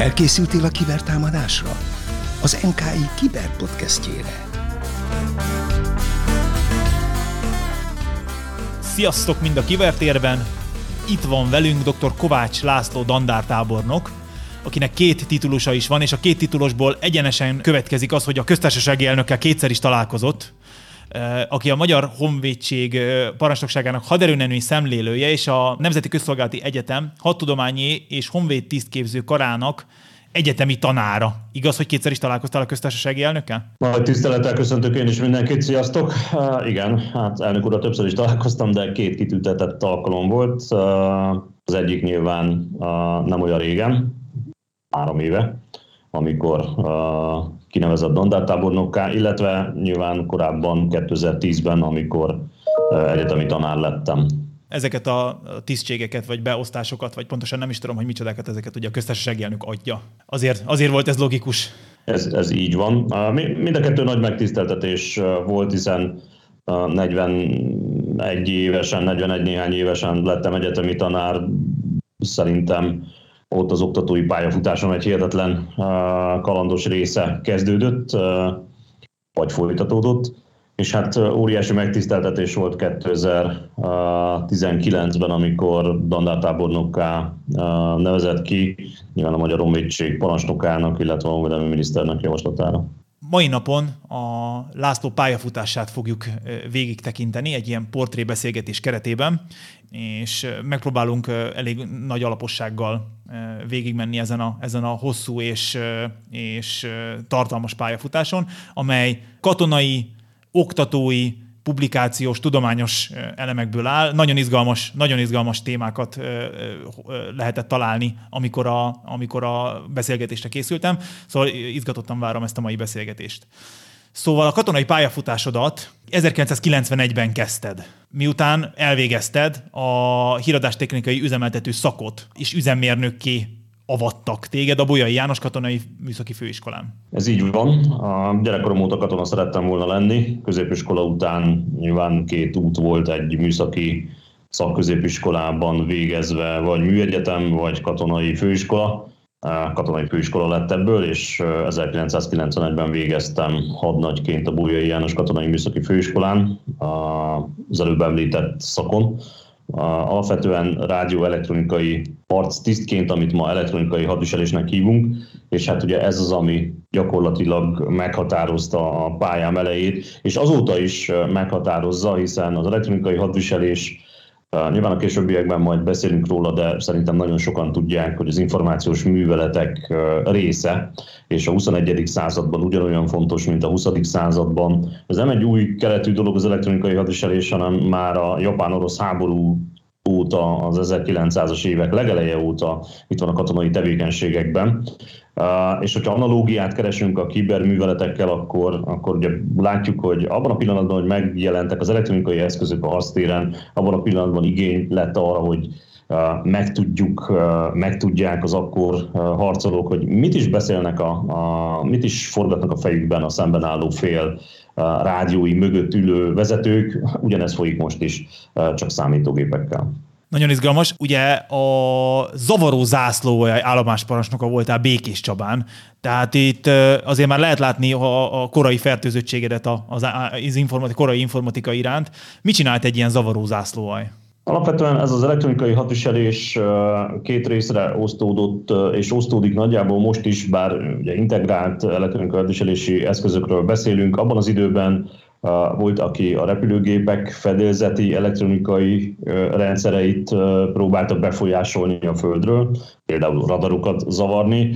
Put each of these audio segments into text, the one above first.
Felkészültél a kibertámadásra? Az NKI Kiberpodcastjére. Sziasztok mind a kivertérben! Itt van velünk dr. Kovács László dandártábornok, akinek két titulusa is van, és a két titulosból egyenesen következik az, hogy a köztársasági elnökkel kétszer is találkozott, aki a Magyar Honvédség eh, parancsnokságának haderőnemű szemlélője, és a Nemzeti Közszolgálati Egyetem hadtudományi és honvéd tisztképző karának egyetemi tanára. Igaz, hogy kétszer is találkoztál a köztársasági elnökkel? Nagy tisztelettel köszöntök én is mindenkit, sziasztok! Uh, igen, hát elnök úr, többször is találkoztam, de két kitüntetett alkalom volt. Az egyik nyilván uh, nem olyan régen, három éve, amikor kinevezett dandártábornokká, illetve nyilván korábban 2010-ben, amikor egyetemi tanár lettem. Ezeket a tisztségeket, vagy beosztásokat, vagy pontosan nem is tudom, hogy micsodákat ezeket ugye a köztársasági elnök adja. Azért, azért volt ez logikus. Ez, ez így van. Mind a kettő nagy megtiszteltetés volt, hiszen 41 évesen, 41 néhány évesen lettem egyetemi tanár. Szerintem ott az oktatói pályafutásom egy hihetetlen kalandos része kezdődött, vagy folytatódott, és hát óriási megtiszteltetés volt 2019-ben, amikor dandártábornokká nevezett ki, nyilván a Magyar Honvédség parancsnokának, illetve a Honvédelmi Miniszternek javaslatára. Mai napon a László pályafutását fogjuk végig tekinteni egy ilyen portrébeszélgetés keretében, és megpróbálunk elég nagy alapossággal végigmenni ezen a, ezen a hosszú és, és tartalmas pályafutáson, amely katonai, oktatói, publikációs, tudományos elemekből áll. Nagyon izgalmas, nagyon izgalmas témákat lehetett találni, amikor a, amikor a beszélgetésre készültem, szóval izgatottan várom ezt a mai beszélgetést. Szóval a katonai pályafutásodat 1991-ben kezdted, miután elvégezted a híradástechnikai üzemeltető szakot, és üzemmérnökké avattak téged a Bolyai János Katonai Műszaki Főiskolán. Ez így van. A gyerekkorom óta katona szerettem volna lenni. Középiskola után nyilván két út volt egy műszaki szakközépiskolában végezve, vagy műegyetem, vagy katonai főiskola. Katonai főiskola lett ebből, és 1991-ben végeztem hadnagyként a Bolyai János Katonai Műszaki Főiskolán, az előbb említett szakon alapvetően rádióelektronikai tisztként, amit ma elektronikai hadviselésnek hívunk, és hát ugye ez az, ami gyakorlatilag meghatározta a pályám elejét, és azóta is meghatározza, hiszen az elektronikai hadviselés Nyilván a későbbiekben majd beszélünk róla, de szerintem nagyon sokan tudják, hogy az információs műveletek része, és a 21. században ugyanolyan fontos, mint a 20. században. Ez nem egy új keletű dolog az elektronikai hadviselés, hanem már a japán-orosz háború óta, az 1900-as évek legeleje óta itt van a katonai tevékenységekben. És hogyha analógiát keresünk a kiberműveletekkel, akkor, akkor ugye látjuk, hogy abban a pillanatban, hogy megjelentek az elektronikai eszközök a hasztéren, abban a pillanatban igény lett arra, hogy megtudjuk, megtudják az akkor harcolók, hogy mit is beszélnek, a, a, mit is forgatnak a fejükben a szemben álló fél rádiói mögött ülő vezetők. Ugyanez folyik most is, csak számítógépekkel. Nagyon izgalmas. Ugye a zavaró zászló állomásparancsnoka voltál Békés Csabán, tehát itt azért már lehet látni a, a korai fertőzöttségedet az, az informatika, korai informatika iránt. Mit csinált egy ilyen zavaró zászlóaj? Alapvetően ez az elektronikai hadviselés két részre osztódott, és osztódik nagyjából most is, bár ugye integrált elektronikai hadviselési eszközökről beszélünk. Abban az időben volt, aki a repülőgépek fedélzeti elektronikai rendszereit próbálta befolyásolni a Földről, például radarokat zavarni.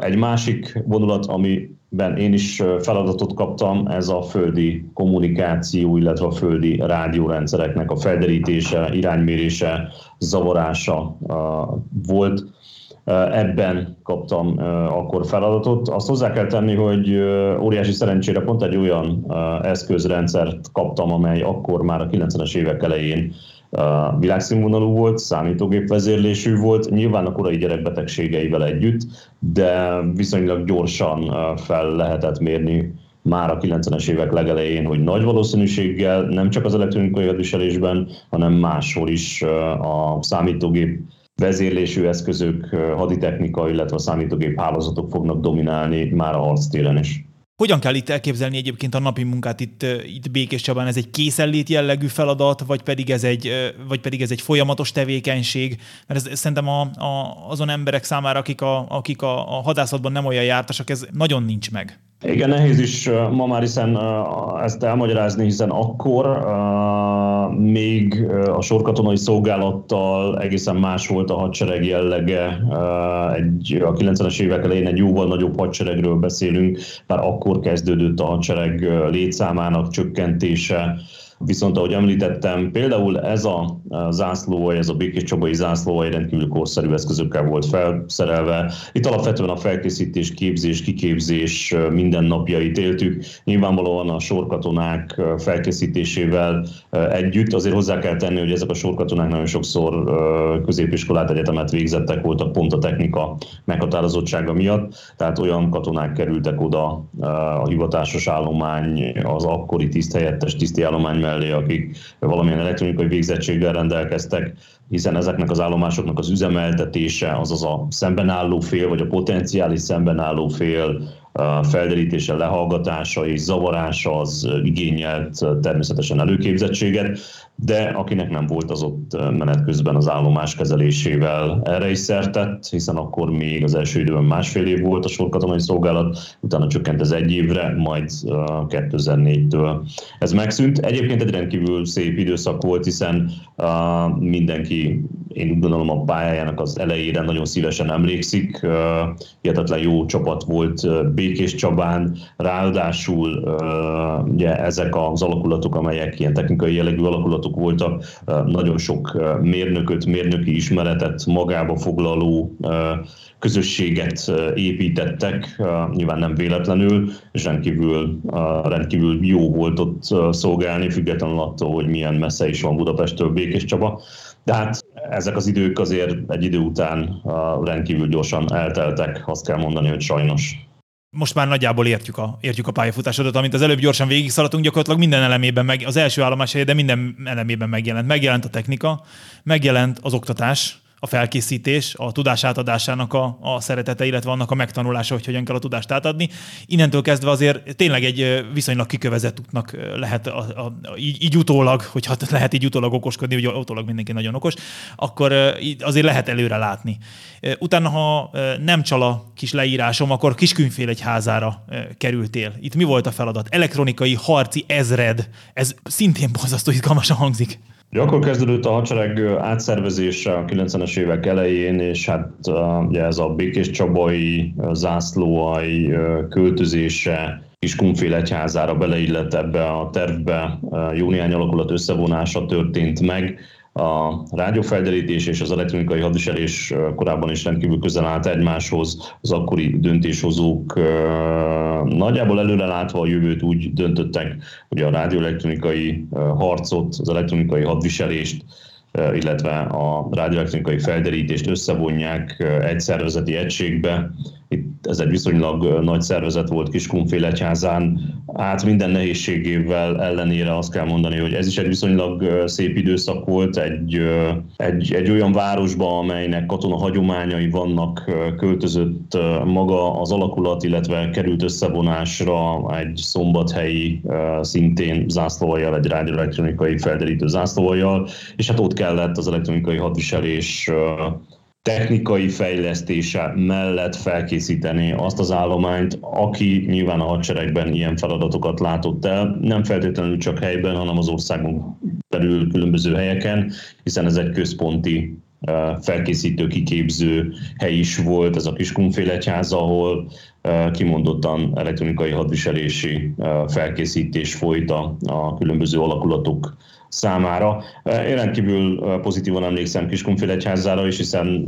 Egy másik vonulat, amiben én is feladatot kaptam, ez a földi kommunikáció, illetve a földi rádiórendszereknek a felderítése, iránymérése, zavarása volt ebben kaptam akkor feladatot. Azt hozzá kell tenni, hogy óriási szerencsére pont egy olyan eszközrendszert kaptam, amely akkor már a 90-es évek elején világszínvonalú volt, számítógép vezérlésű volt, nyilván a korai gyerekbetegségeivel együtt, de viszonylag gyorsan fel lehetett mérni már a 90-es évek legelején, hogy nagy valószínűséggel nem csak az elektronikai hadviselésben, hanem máshol is a számítógép vezérlésű eszközök, haditechnika, illetve a számítógép hálózatok fognak dominálni már a harctéren is. Hogyan kell itt elképzelni egyébként a napi munkát itt, itt Békés Csabán? Ez egy készenlét jellegű feladat, vagy pedig ez egy, vagy pedig ez egy folyamatos tevékenység? Mert ez, ez szerintem a, a, azon emberek számára, akik, a, akik a, a hadászatban nem olyan jártasak, ez nagyon nincs meg. Igen, nehéz is ma már hiszen ezt elmagyarázni, hiszen akkor még a sorkatonai szolgálattal egészen más volt a hadsereg jellege. Egy, a 90-es évek elején egy jóval nagyobb hadseregről beszélünk, már akkor kezdődött a hadsereg létszámának csökkentése, Viszont ahogy említettem, például ez a zászlóaj, ez a Békés Csabai zászlóaj rendkívül korszerű eszközökkel volt felszerelve. Itt alapvetően a felkészítés, képzés, kiképzés mindennapjait éltük. Nyilvánvalóan a sorkatonák felkészítésével együtt. Azért hozzá kell tenni, hogy ezek a sorkatonák nagyon sokszor középiskolát, egyetemet végzettek voltak pont a technika meghatározottsága miatt. Tehát olyan katonák kerültek oda a hivatásos állomány, az akkori tiszthelyettes tiszti állomány mellé, akik valamilyen elektronikai végzettséggel rendelkeztek, hiszen ezeknek az állomásoknak az üzemeltetése, azaz a szembenálló fél, vagy a potenciális szembenálló fél felderítése, lehallgatása és zavarása az igényelt természetesen előképzettséget, de akinek nem volt az ott menet közben az állomás kezelésével erre is szertett, hiszen akkor még az első időben másfél év volt a sorkatonai szolgálat, utána csökkent ez egy évre, majd 2004-től ez megszűnt. Egyébként egy rendkívül szép időszak volt, hiszen mindenki én úgy gondolom a pályájának az elejére nagyon szívesen emlékszik. Hihetetlen jó csapat volt Békés Csabán, ráadásul ugye ezek az alakulatok, amelyek ilyen technikai jellegű alakulatok voltak, nagyon sok mérnököt, mérnöki ismeretet magába foglaló közösséget építettek, nyilván nem véletlenül, és rendkívül, rendkívül jó volt ott szolgálni, függetlenül attól, hogy milyen messze is van Budapesttől Békés Csaba. De hát ezek az idők azért egy idő után rendkívül gyorsan elteltek, azt kell mondani, hogy sajnos most már nagyjából értjük a, értjük a pályafutásodat, amit az előbb gyorsan végig szaladtunk, gyakorlatilag minden elemében, meg, az első állomás helye, de minden elemében megjelent. Megjelent a technika, megjelent az oktatás, a felkészítés, a tudás átadásának a, a szeretete, illetve annak a megtanulása, hogy hogyan kell a tudást átadni. Innentől kezdve azért tényleg egy viszonylag kikövezett útnak lehet a, a, így, így utólag, hogyha lehet így utólag okoskodni, hogy utólag mindenki nagyon okos, akkor azért lehet előre látni. Utána, ha nem csal a kis leírásom, akkor Kiskünyfél egy házára kerültél. Itt mi volt a feladat? Elektronikai harci ezred. Ez szintén borzasztó izgalmasan hangzik. Ugye akkor kezdődött a hadsereg átszervezése a 90-es évek elején, és hát ugye ez a Békés Csabai zászlóai költözése, Kiskunfél egyházára beleillett ebbe a tervbe, jó néhány alakulat összevonása történt meg, a rádiófelderítés és az elektronikai hadviselés korábban is rendkívül közel állt egymáshoz. Az akkori döntéshozók nagyjából előre látva a jövőt úgy döntöttek, hogy a rádióelektronikai harcot, az elektronikai hadviselést illetve a rádióelektronikai felderítést összevonják egy szervezeti egységbe. Itt ez egy viszonylag nagy szervezet volt Kiskunfél egyházán. Át minden nehézségével ellenére azt kell mondani, hogy ez is egy viszonylag szép időszak volt, egy, egy, egy olyan városba, amelynek katona hagyományai vannak, költözött maga az alakulat, illetve került összevonásra egy szombathelyi szintén zászlóvajjal, egy rádióelektronikai felderítő zászlóvajjal, és hát ott kellett az elektronikai hadviselés technikai fejlesztése mellett felkészíteni azt az állományt, aki nyilván a hadseregben ilyen feladatokat látott el, nem feltétlenül csak helyben, hanem az országon belül különböző helyeken, hiszen ez egy központi felkészítő, kiképző hely is volt, ez a Kiskunfél egyház, ahol kimondottan elektronikai hadviselési felkészítés folyt a különböző alakulatok számára. Én rendkívül pozitívan emlékszem Kiskunfélegyházára is, hiszen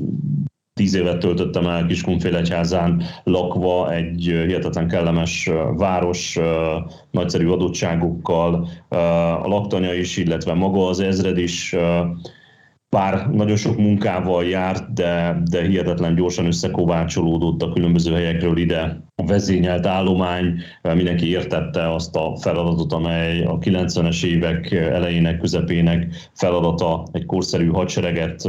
tíz évet töltöttem el Kiskunfélegyházán lakva, egy hihetetlen kellemes város, nagyszerű adottságokkal, a laktanya is, illetve maga az ezred is bár nagyon sok munkával járt, de, de hihetetlen gyorsan összekovácsolódott a különböző helyekről ide a vezényelt állomány, mindenki értette azt a feladatot, amely a 90-es évek elejének, közepének feladata, egy korszerű hadsereget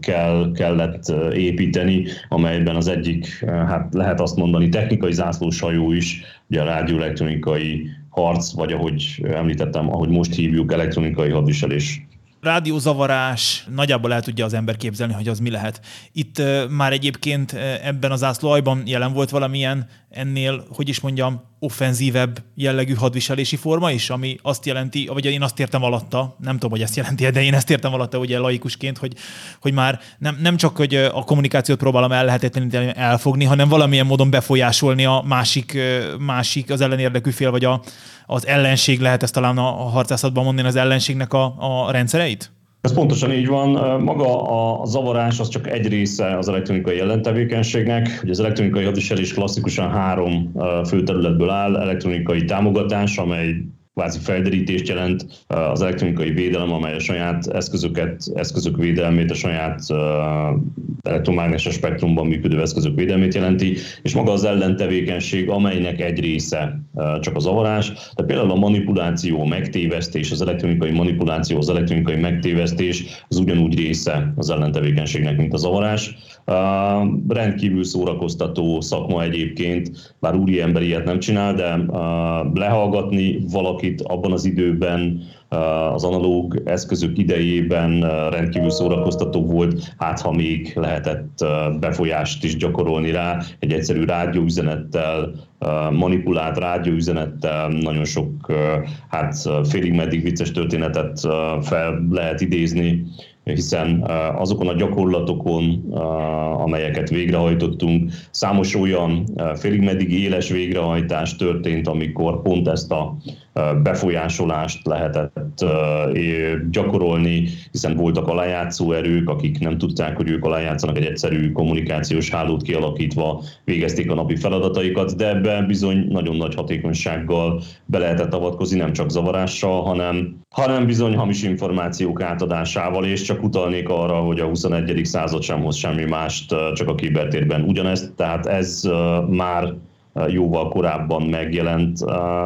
kell, kellett építeni, amelyben az egyik, hát lehet azt mondani, technikai zászlóshajó is, ugye a rádióelektronikai harc, vagy ahogy említettem, ahogy most hívjuk, elektronikai hadviselés rádiózavarás, nagyjából el tudja az ember képzelni, hogy az mi lehet. Itt már egyébként ebben az ászlóajban jelen volt valamilyen ennél, hogy is mondjam, offenzívebb jellegű hadviselési forma is, ami azt jelenti, vagy én azt értem alatta, nem tudom, hogy ezt jelenti, de én ezt értem alatta ugye laikusként, hogy, hogy már nem, nem csak, hogy a kommunikációt próbálom el lehetetleníteni, elfogni, hanem valamilyen módon befolyásolni a másik, másik az ellenérdekű fél, vagy a, az ellenség lehet ezt talán a harcászatban mondani, az ellenségnek a, a rendszereit? Ez pontosan így van. Maga a zavarás az csak egy része az elektronikai jellentevékenységnek. Ugye az elektronikai hadviselés klasszikusan három fő területből áll. Elektronikai támogatás, amely kvázi felderítést jelent az elektronikai védelem, amely a saját eszközöket, eszközök védelmét, a saját elektromágneses spektrumban működő eszközök védelmét jelenti, és maga az ellentevékenység, amelynek egy része csak a zavarás. Tehát például a manipuláció, megtévesztés, az elektronikai manipuláció, az elektronikai megtévesztés, az ugyanúgy része az ellentevékenységnek, mint a zavarás. Uh, rendkívül szórakoztató szakma egyébként, bár úri ember ilyet nem csinál, de uh, lehallgatni valakit abban az időben, uh, az analóg eszközök idejében rendkívül szórakoztató volt, hát ha még lehetett befolyást is gyakorolni rá, egy egyszerű rádióüzenettel, manipulált rádióüzenettel nagyon sok, hát félig meddig vicces történetet fel lehet idézni hiszen azokon a gyakorlatokon, amelyeket végrehajtottunk, számos olyan félig meddig éles végrehajtás történt, amikor pont ezt a befolyásolást lehetett gyakorolni, hiszen voltak alájátszó erők, akik nem tudták, hogy ők alájátszanak egy egyszerű kommunikációs hálót kialakítva, végezték a napi feladataikat, de ebben bizony nagyon nagy hatékonysággal be lehetett avatkozni, nem csak zavarással, hanem, hanem bizony hamis információk átadásával, és csak utalnék arra, hogy a 21. század sem hoz semmi mást, csak a kibertérben ugyanezt, tehát ez már jóval korábban megjelent.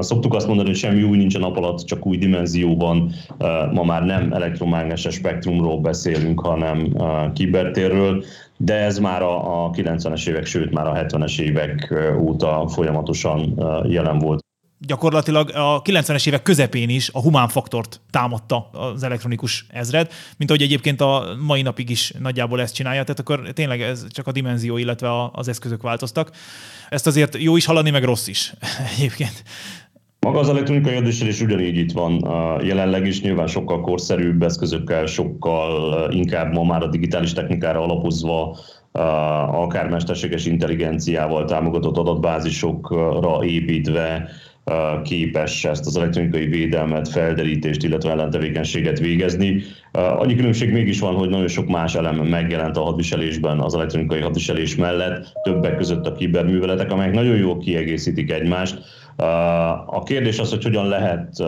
Szoktuk azt mondani, hogy semmi új nincs a nap alatt, csak új dimenzióban. Ma már nem elektromágneses spektrumról beszélünk, hanem kibertérről, de ez már a 90-es évek, sőt már a 70-es évek óta folyamatosan jelen volt gyakorlatilag a 90-es évek közepén is a humán faktort támadta az elektronikus ezred, mint ahogy egyébként a mai napig is nagyjából ezt csinálja, tehát akkor tényleg ez csak a dimenzió, illetve az eszközök változtak. Ezt azért jó is hallani, meg rossz is egyébként. Maga az elektronikai hadviselés ugyanígy itt van jelenleg is, nyilván sokkal korszerűbb eszközökkel, sokkal inkább ma már a digitális technikára alapozva, akár mesterséges intelligenciával támogatott adatbázisokra építve, képes ezt az elektronikai védelmet, felderítést, illetve ellentevékenységet végezni. Annyi különbség mégis van, hogy nagyon sok más elem megjelent a hadviselésben az elektronikai hadviselés mellett, többek között a kiberműveletek, amelyek nagyon jól kiegészítik egymást. A kérdés az, hogy hogyan lehet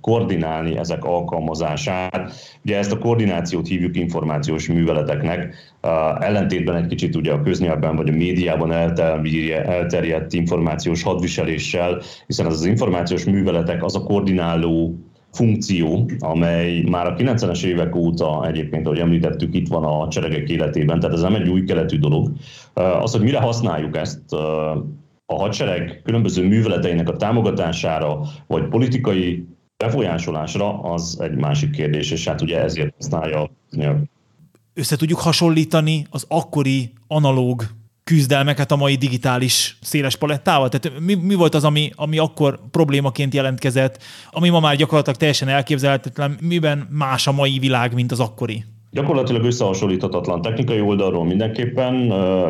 koordinálni ezek alkalmazását. Ugye ezt a koordinációt hívjuk információs műveleteknek, ellentétben egy kicsit ugye a köznyelben vagy a médiában elterjedt információs hadviseléssel, hiszen ez az információs műveletek az a koordináló funkció, amely már a 90-es évek óta egyébként, ahogy említettük, itt van a cseregek életében, tehát ez nem egy új keletű dolog. Az, hogy mire használjuk ezt, a hadsereg különböző műveleteinek a támogatására, vagy politikai befolyásolásra, az egy másik kérdés, és hát ugye ezért használja össze tudjuk hasonlítani az akkori analóg küzdelmeket a mai digitális széles palettával? Tehát mi, mi volt az, ami, ami akkor problémaként jelentkezett, ami ma már gyakorlatilag teljesen elképzelhetetlen, miben más a mai világ, mint az akkori? Gyakorlatilag összehasonlíthatatlan technikai oldalról mindenképpen.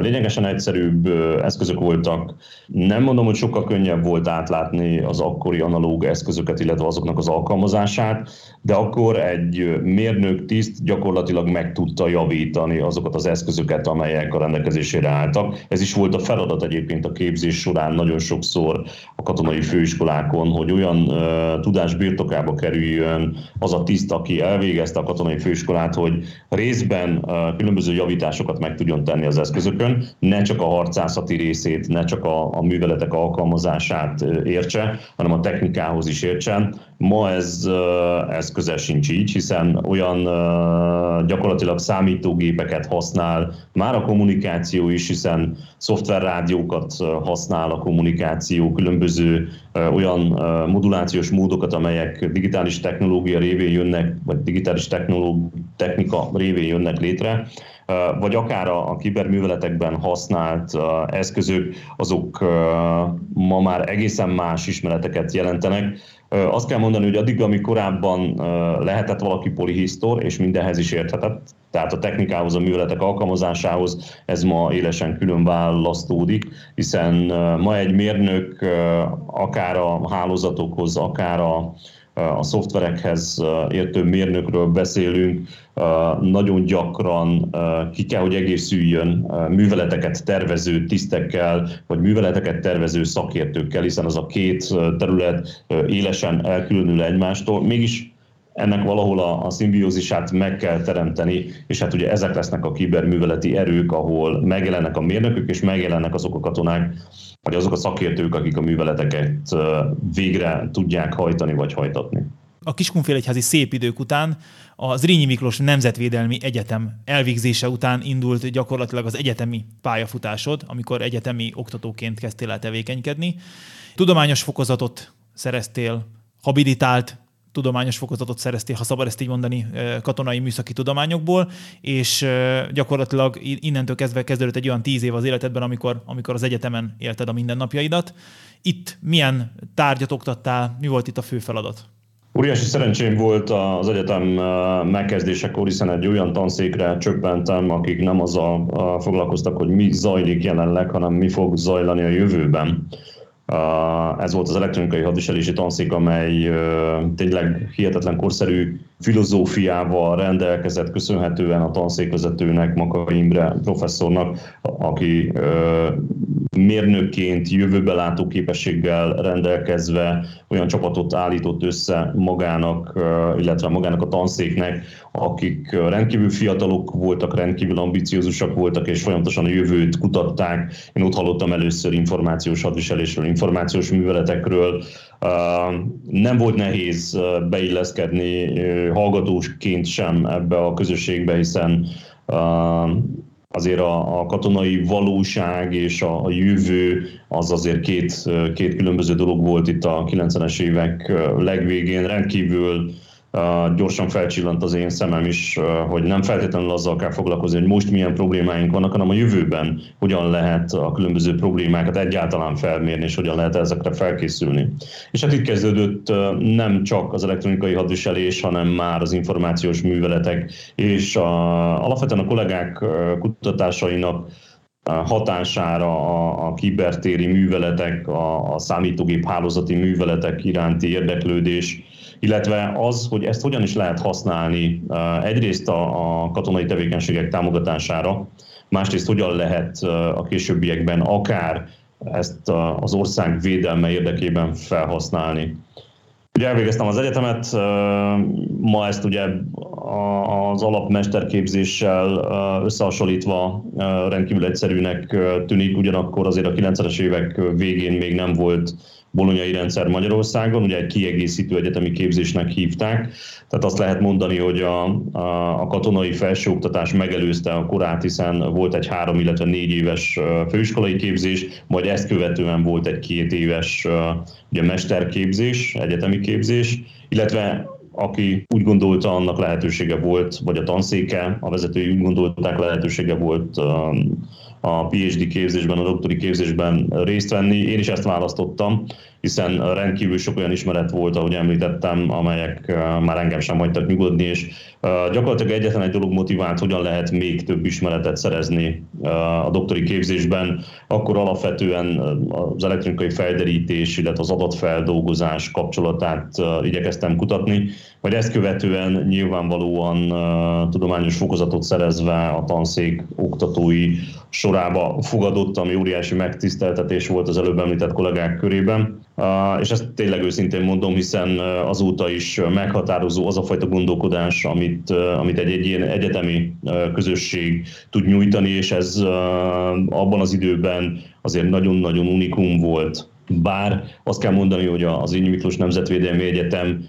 Lényegesen egyszerűbb eszközök voltak. Nem mondom, hogy sokkal könnyebb volt átlátni az akkori analóg eszközöket, illetve azoknak az alkalmazását, de akkor egy mérnök tiszt gyakorlatilag meg tudta javítani azokat az eszközöket, amelyek a rendelkezésére álltak. Ez is volt a feladat egyébként a képzés során nagyon sokszor a katonai főiskolákon, hogy olyan uh, tudás birtokába kerüljön az a tiszt, aki elvégezte a katonai főiskolát, hogy részben különböző javításokat meg tudjon tenni az eszközökön, ne csak a harcászati részét, ne csak a, a műveletek alkalmazását értse, hanem a technikához is értsen. Ma ez, ez közel sincs így, hiszen olyan gyakorlatilag számítógépeket használ már a kommunikáció is, hiszen szoftverrádiókat használ a kommunikáció, különböző olyan modulációs módokat, amelyek digitális technológia révén jönnek, vagy digitális technika révén jönnek létre, vagy akár a, a kiberműveletekben használt eszközök, azok ma már egészen más ismereteket jelentenek. Azt kell mondani, hogy addig, ami korábban lehetett valaki polihisztor, és mindenhez is érthetett, tehát a technikához, a műveletek alkalmazásához ez ma élesen külön választódik, hiszen ma egy mérnök akár a hálózatokhoz, akár a, a szoftverekhez értő mérnökről beszélünk, nagyon gyakran ki kell, hogy egészüljön műveleteket tervező tisztekkel, vagy műveleteket tervező szakértőkkel, hiszen az a két terület élesen elkülönül egymástól. Mégis ennek valahol a, a szimbiózisát meg kell teremteni, és hát ugye ezek lesznek a kiberműveleti erők, ahol megjelennek a mérnökök, és megjelennek azok a katonák, vagy azok a szakértők, akik a műveleteket végre tudják hajtani, vagy hajtatni. A Kiskunfélegyházi szép idők után a Zrínyi Miklós Nemzetvédelmi Egyetem elvégzése után indult gyakorlatilag az egyetemi pályafutásod, amikor egyetemi oktatóként kezdtél el tevékenykedni. Tudományos fokozatot szereztél, habilitált tudományos fokozatot szereztél, ha szabad ezt így mondani, katonai műszaki tudományokból, és gyakorlatilag innentől kezdve kezdődött egy olyan tíz év az életedben, amikor, amikor az egyetemen élted a mindennapjaidat. Itt milyen tárgyat oktattál, mi volt itt a fő feladat? Óriási szerencsém volt az egyetem megkezdésekor, hiszen egy olyan tanszékre csöppentem, akik nem azzal foglalkoztak, hogy mi zajlik jelenleg, hanem mi fog zajlani a jövőben. Ez volt az elektronikai hadviselési tanszék, amely tényleg hihetetlen korszerű filozófiával rendelkezett köszönhetően a tanszékvezetőnek, Maka Imre professzornak, aki mérnökként jövőbe látó képességgel rendelkezve olyan csapatot állított össze magának, illetve magának a tanszéknek, akik rendkívül fiatalok voltak, rendkívül ambiciózusak voltak, és folyamatosan a jövőt kutatták. Én ott hallottam először információs hadviselésről, információs műveletekről, nem volt nehéz beilleszkedni hallgatósként sem ebbe a közösségbe, hiszen azért a, a katonai valóság és a, a jövő az azért két, két különböző dolog volt itt a 90-es évek legvégén. Rendkívül gyorsan felcsillant az én szemem is, hogy nem feltétlenül azzal kell foglalkozni, hogy most milyen problémáink vannak, hanem a jövőben hogyan lehet a különböző problémákat egyáltalán felmérni, és hogyan lehet ezekre felkészülni. És hát itt kezdődött nem csak az elektronikai hadviselés, hanem már az információs műveletek, és a, alapvetően a kollégák kutatásainak hatására a, a kibertéri műveletek, a, a számítógép hálózati műveletek iránti érdeklődés, illetve az, hogy ezt hogyan is lehet használni egyrészt a, katonai tevékenységek támogatására, másrészt hogyan lehet a későbbiekben akár ezt az ország védelme érdekében felhasználni. Ugye elvégeztem az egyetemet, ma ezt ugye az alapmesterképzéssel összehasonlítva rendkívül egyszerűnek tűnik, ugyanakkor azért a 90-es évek végén még nem volt bolonyai rendszer Magyarországon, ugye egy kiegészítő egyetemi képzésnek hívták, tehát azt lehet mondani, hogy a, a, a katonai felsőoktatás megelőzte a korát, hiszen volt egy három, illetve négy éves főiskolai képzés, majd ezt követően volt egy két éves ugye, mesterképzés, egyetemi képzés, illetve aki úgy gondolta, annak lehetősége volt, vagy a tanszéke, a vezetői úgy gondolták, lehetősége volt a PhD képzésben, a doktori képzésben részt venni. Én is ezt választottam, hiszen rendkívül sok olyan ismeret volt, ahogy említettem, amelyek már engem sem hagytak nyugodni, és gyakorlatilag egyetlen egy dolog motivált, hogyan lehet még több ismeretet szerezni a doktori képzésben, akkor alapvetően az elektronikai felderítés, illetve az adatfeldolgozás kapcsolatát igyekeztem kutatni, vagy ezt követően nyilvánvalóan tudományos fokozatot szerezve a tanszék oktatói sorába fogadott, ami óriási megtiszteltetés volt az előbb említett kollégák körében és ezt tényleg őszintén mondom, hiszen azóta is meghatározó az a fajta gondolkodás, amit, amit egy, egy ilyen egyetemi közösség tud nyújtani, és ez abban az időben azért nagyon-nagyon unikum volt. Bár azt kell mondani, hogy az Ényi Miklós Nemzetvédelmi Egyetem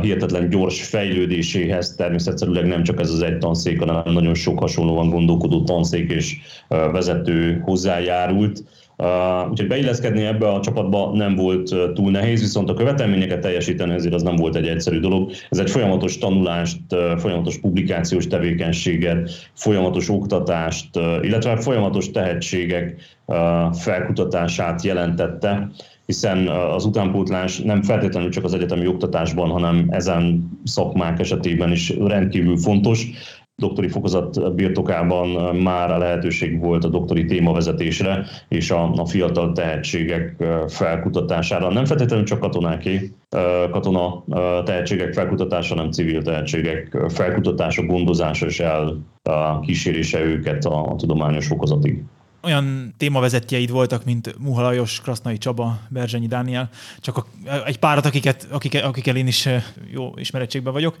hihetetlen gyors fejlődéséhez. Természetszerűleg nem csak ez az egy tanszék, hanem nagyon sok hasonlóan gondolkodó tanszék és vezető hozzájárult. Uh, úgyhogy beilleszkedni ebbe a csapatba nem volt túl nehéz, viszont a követelményeket teljesíteni ezért az nem volt egy egyszerű dolog. Ez egy folyamatos tanulást, folyamatos publikációs tevékenységet, folyamatos oktatást, illetve folyamatos tehetségek felkutatását jelentette hiszen az utánpótlás nem feltétlenül csak az egyetemi oktatásban, hanem ezen szakmák esetében is rendkívül fontos doktori fokozat birtokában már a lehetőség volt a doktori témavezetésre és a, a fiatal tehetségek felkutatására. Nem feltétlenül csak katonáké, katona tehetségek felkutatása, hanem civil tehetségek felkutatása, gondozása és elkísérése őket a, a tudományos fokozatig olyan témavezetjeid voltak, mint Muha Lajos, Krasznai Csaba, Berzsenyi Dániel, csak a, egy párat, akiket, akik, akikkel én is jó ismerettségben vagyok.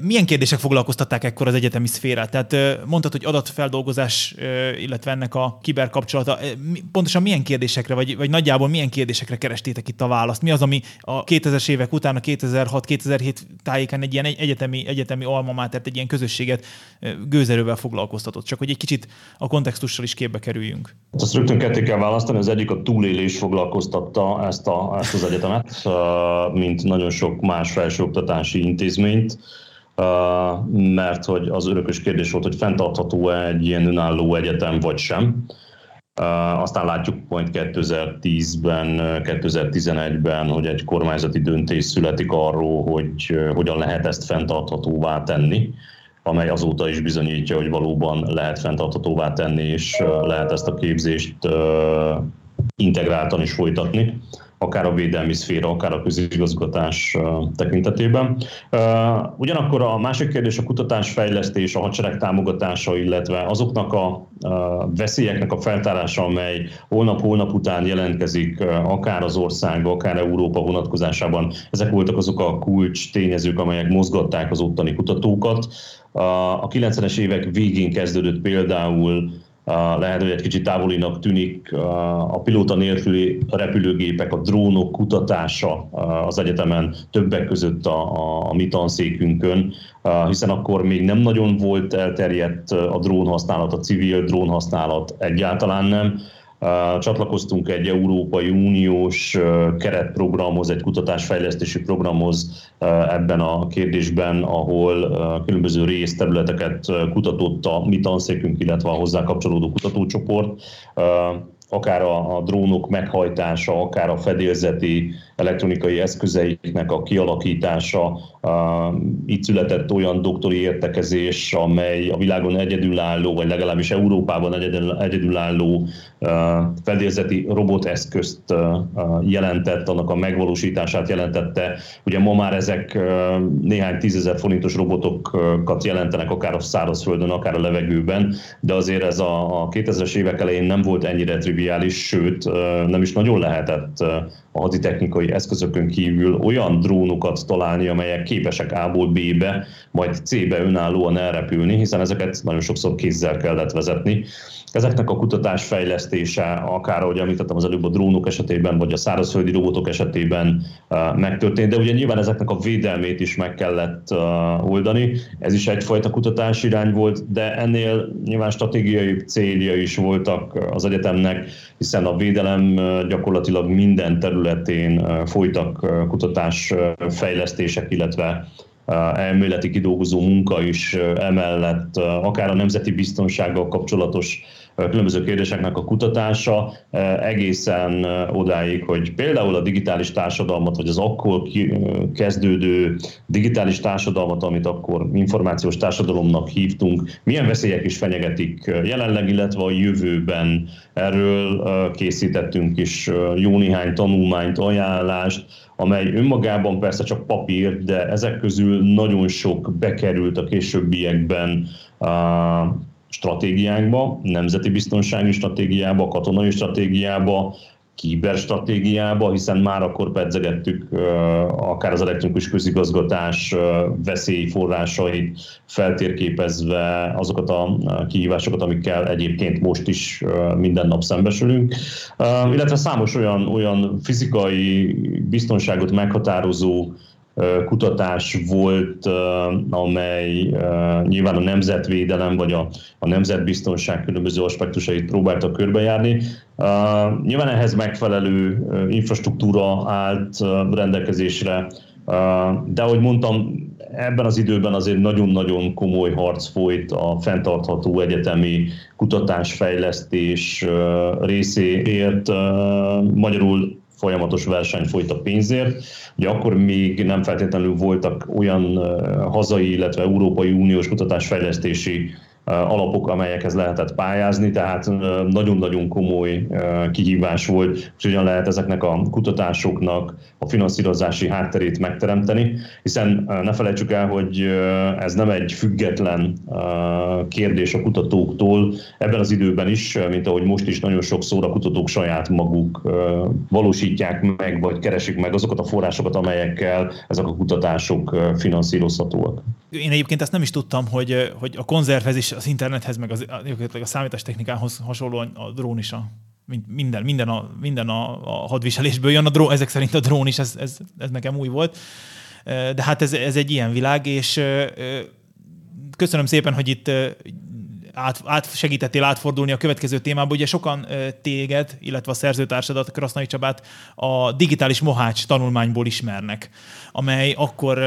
Milyen kérdések foglalkoztatták ekkor az egyetemi szférát? Tehát mondtad, hogy adatfeldolgozás, illetve ennek a kiberkapcsolata. Pontosan milyen kérdésekre, vagy, vagy nagyjából milyen kérdésekre kerestétek itt a választ? Mi az, ami a 2000-es évek után, a 2006-2007 tájéken egy ilyen egyetemi, egyetemi almamátert, egy ilyen közösséget gőzerővel foglalkoztatott? Csak hogy egy kicsit a kontextussal is képbe kerüljünk. Azt rögtön ketté kell választani. Az egyik a túlélés foglalkoztatta ezt, a, ezt az egyetemet, mint nagyon sok más felsőoktatási intézményt mert hogy az örökös kérdés volt, hogy fenntartható-e egy ilyen önálló egyetem, vagy sem. Aztán látjuk majd 2010-ben, 2011-ben, hogy egy kormányzati döntés születik arról, hogy hogyan lehet ezt fenntarthatóvá tenni amely azóta is bizonyítja, hogy valóban lehet fenntarthatóvá tenni, és lehet ezt a képzést integráltan is folytatni akár a védelmi szféra, akár a közigazgatás tekintetében. Ugyanakkor a másik kérdés a kutatásfejlesztés, a hadsereg támogatása, illetve azoknak a veszélyeknek a feltárása, amely holnap-holnap után jelentkezik, akár az ország, akár Európa vonatkozásában. Ezek voltak azok a kulcs tényezők, amelyek mozgatták az ottani kutatókat. A 90-es évek végén kezdődött például lehet, hogy egy kicsit távolinak tűnik a pilóta nélküli repülőgépek, a drónok kutatása az egyetemen többek között a, a, a mi tanszékünkön, hiszen akkor még nem nagyon volt elterjedt a drón használat, a civil drón használat egyáltalán nem Csatlakoztunk egy Európai Uniós keretprogramhoz, egy kutatásfejlesztési programhoz ebben a kérdésben, ahol különböző részterületeket kutatott a mi tanszékünk, illetve a hozzá kapcsolódó kutatócsoport. Akár a, a drónok meghajtása, akár a fedélzeti elektronikai eszközeiknek a kialakítása. Itt született olyan doktori értekezés, amely a világon egyedülálló, vagy legalábbis Európában egyedül, egyedülálló fedélzeti roboteszközt jelentett, annak a megvalósítását jelentette. Ugye ma már ezek néhány tízezer forintos robotokat jelentenek, akár a szárazföldön, akár a levegőben, de azért ez a 2000-es évek elején nem volt ennyire triviális, sőt nem is nagyon lehetett a haditechnikai eszközökön kívül olyan drónokat találni, amelyek képesek A-ból B-be, majd C-be önállóan elrepülni, hiszen ezeket nagyon sokszor kézzel kellett vezetni. Ezeknek a kutatás fejlesztése, akár ahogy említettem az előbb a drónok esetében, vagy a szárazföldi robotok esetében megtörtént, de ugye nyilván ezeknek a védelmét is meg kellett oldani. Ez is egyfajta kutatási irány volt, de ennél nyilván stratégiai célja is voltak az egyetemnek, hiszen a védelem gyakorlatilag minden területén folytak kutatás fejlesztések, illetve elméleti kidolgozó munka is emellett, akár a nemzeti biztonsággal kapcsolatos különböző kérdéseknek a kutatása egészen odáig, hogy például a digitális társadalmat, vagy az akkor kezdődő digitális társadalmat, amit akkor információs társadalomnak hívtunk, milyen veszélyek is fenyegetik jelenleg, illetve a jövőben. Erről készítettünk is jó néhány tanulmányt, ajánlást, amely önmagában persze csak papír, de ezek közül nagyon sok bekerült a későbbiekben stratégiánkba, nemzeti biztonsági stratégiába, katonai stratégiába, kiberstratégiába, hiszen már akkor pedzegettük akár az elektronikus közigazgatás veszélyforrásait feltérképezve azokat a kihívásokat, amikkel egyébként most is minden nap szembesülünk, illetve számos olyan, olyan fizikai biztonságot meghatározó kutatás volt, amely nyilván a nemzetvédelem vagy a, a nemzetbiztonság különböző aspektusait próbálta körbejárni. Nyilván ehhez megfelelő infrastruktúra állt rendelkezésre, de ahogy mondtam, ebben az időben azért nagyon-nagyon komoly harc folyt a fenntartható egyetemi kutatásfejlesztés részéért. Magyarul folyamatos verseny folyt a pénzért. Ugye akkor még nem feltétlenül voltak olyan hazai, illetve Európai Uniós kutatásfejlesztési alapok, amelyekhez lehetett pályázni, tehát nagyon-nagyon komoly kihívás volt, és hogyan lehet ezeknek a kutatásoknak a finanszírozási hátterét megteremteni, hiszen ne felejtsük el, hogy ez nem egy független kérdés a kutatóktól, ebben az időben is, mint ahogy most is nagyon sokszor a kutatók saját maguk valósítják meg, vagy keresik meg azokat a forrásokat, amelyekkel ezek a kutatások finanszírozhatóak. Én egyébként ezt nem is tudtam, hogy, hogy a konzervezés az internethez, meg az, a számítástechnikához hasonlóan a drón is a minden, minden, a, minden a, a hadviselésből jön, a drón, ezek szerint a drón is, ez, ez, ez nekem új volt. De hát ez, ez egy ilyen világ, és köszönöm szépen, hogy itt át, át segítettél átfordulni a következő témába. Ugye sokan téged, illetve a szerzőtársadat, Krasznai Csabát a digitális mohács tanulmányból ismernek, amely akkor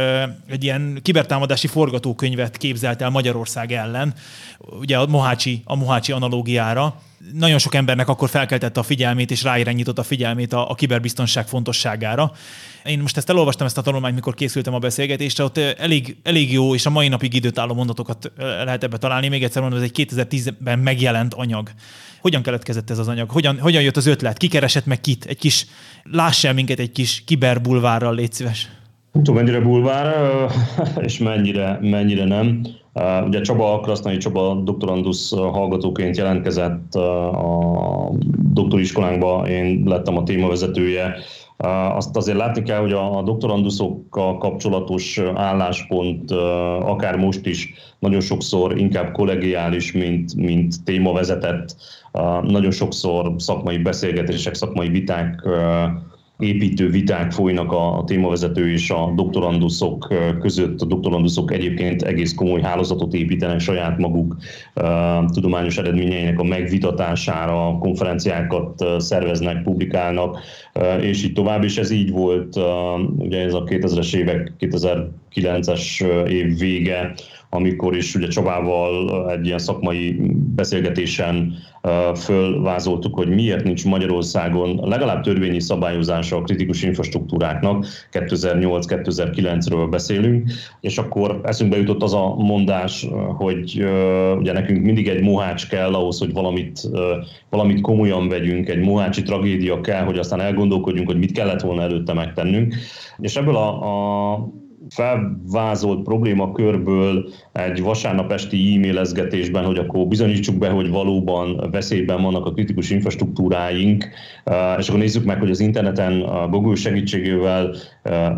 egy ilyen kibertámadási forgatókönyvet képzelt el Magyarország ellen, ugye a mohácsi, a mohácsi analógiára. Nagyon sok embernek akkor felkeltette a figyelmét, és ráirányított a figyelmét a, a kiberbiztonság fontosságára. Én most ezt elolvastam, ezt a tanulmányt, mikor készültem a beszélgetésre, ott elég, elég jó, és a mai napig időtálló mondatokat lehet ebbe találni. Még egyszer mondom, ez egy 2010-ben megjelent anyag. Hogyan keletkezett ez az anyag? Hogyan, hogyan jött az ötlet? Ki keresett meg kit? Egy kis, láss minket egy kis kiberbulvárral, légy szíves. Nem tudom, mennyire bulvár, és mennyire, mennyire nem. Ugye Csaba, Krasznai Csaba doktorandusz hallgatóként jelentkezett a doktoriskolánkba, én lettem a témavezetője, azt azért látni kell, hogy a doktoranduszokkal kapcsolatos álláspont akár most is nagyon sokszor inkább kollegiális, mint, mint témavezetett. Nagyon sokszor szakmai beszélgetések, szakmai viták építő viták folynak a témavezető és a doktoranduszok között. A doktoranduszok egyébként egész komoly hálózatot építenek saját maguk tudományos eredményeinek a megvitatására, konferenciákat szerveznek, publikálnak, és így tovább, és ez így volt, ugye ez a 2000-es évek, 2009-es év vége, amikor is ugye Csabával egy ilyen szakmai beszélgetésen fölvázoltuk, hogy miért nincs Magyarországon legalább törvényi szabályozása a kritikus infrastruktúráknak, 2008-2009-ről beszélünk, és akkor eszünkbe jutott az a mondás, hogy ugye nekünk mindig egy mohács kell ahhoz, hogy valamit, valamit komolyan vegyünk, egy mohácsi tragédia kell, hogy aztán elgondolkodjunk, hogy mit kellett volna előtte megtennünk. És ebből a, a felvázolt problémakörből egy vasárnap esti e-mailezgetésben, hogy akkor bizonyítsuk be, hogy valóban veszélyben vannak a kritikus infrastruktúráink, és akkor nézzük meg, hogy az interneten a Google segítségével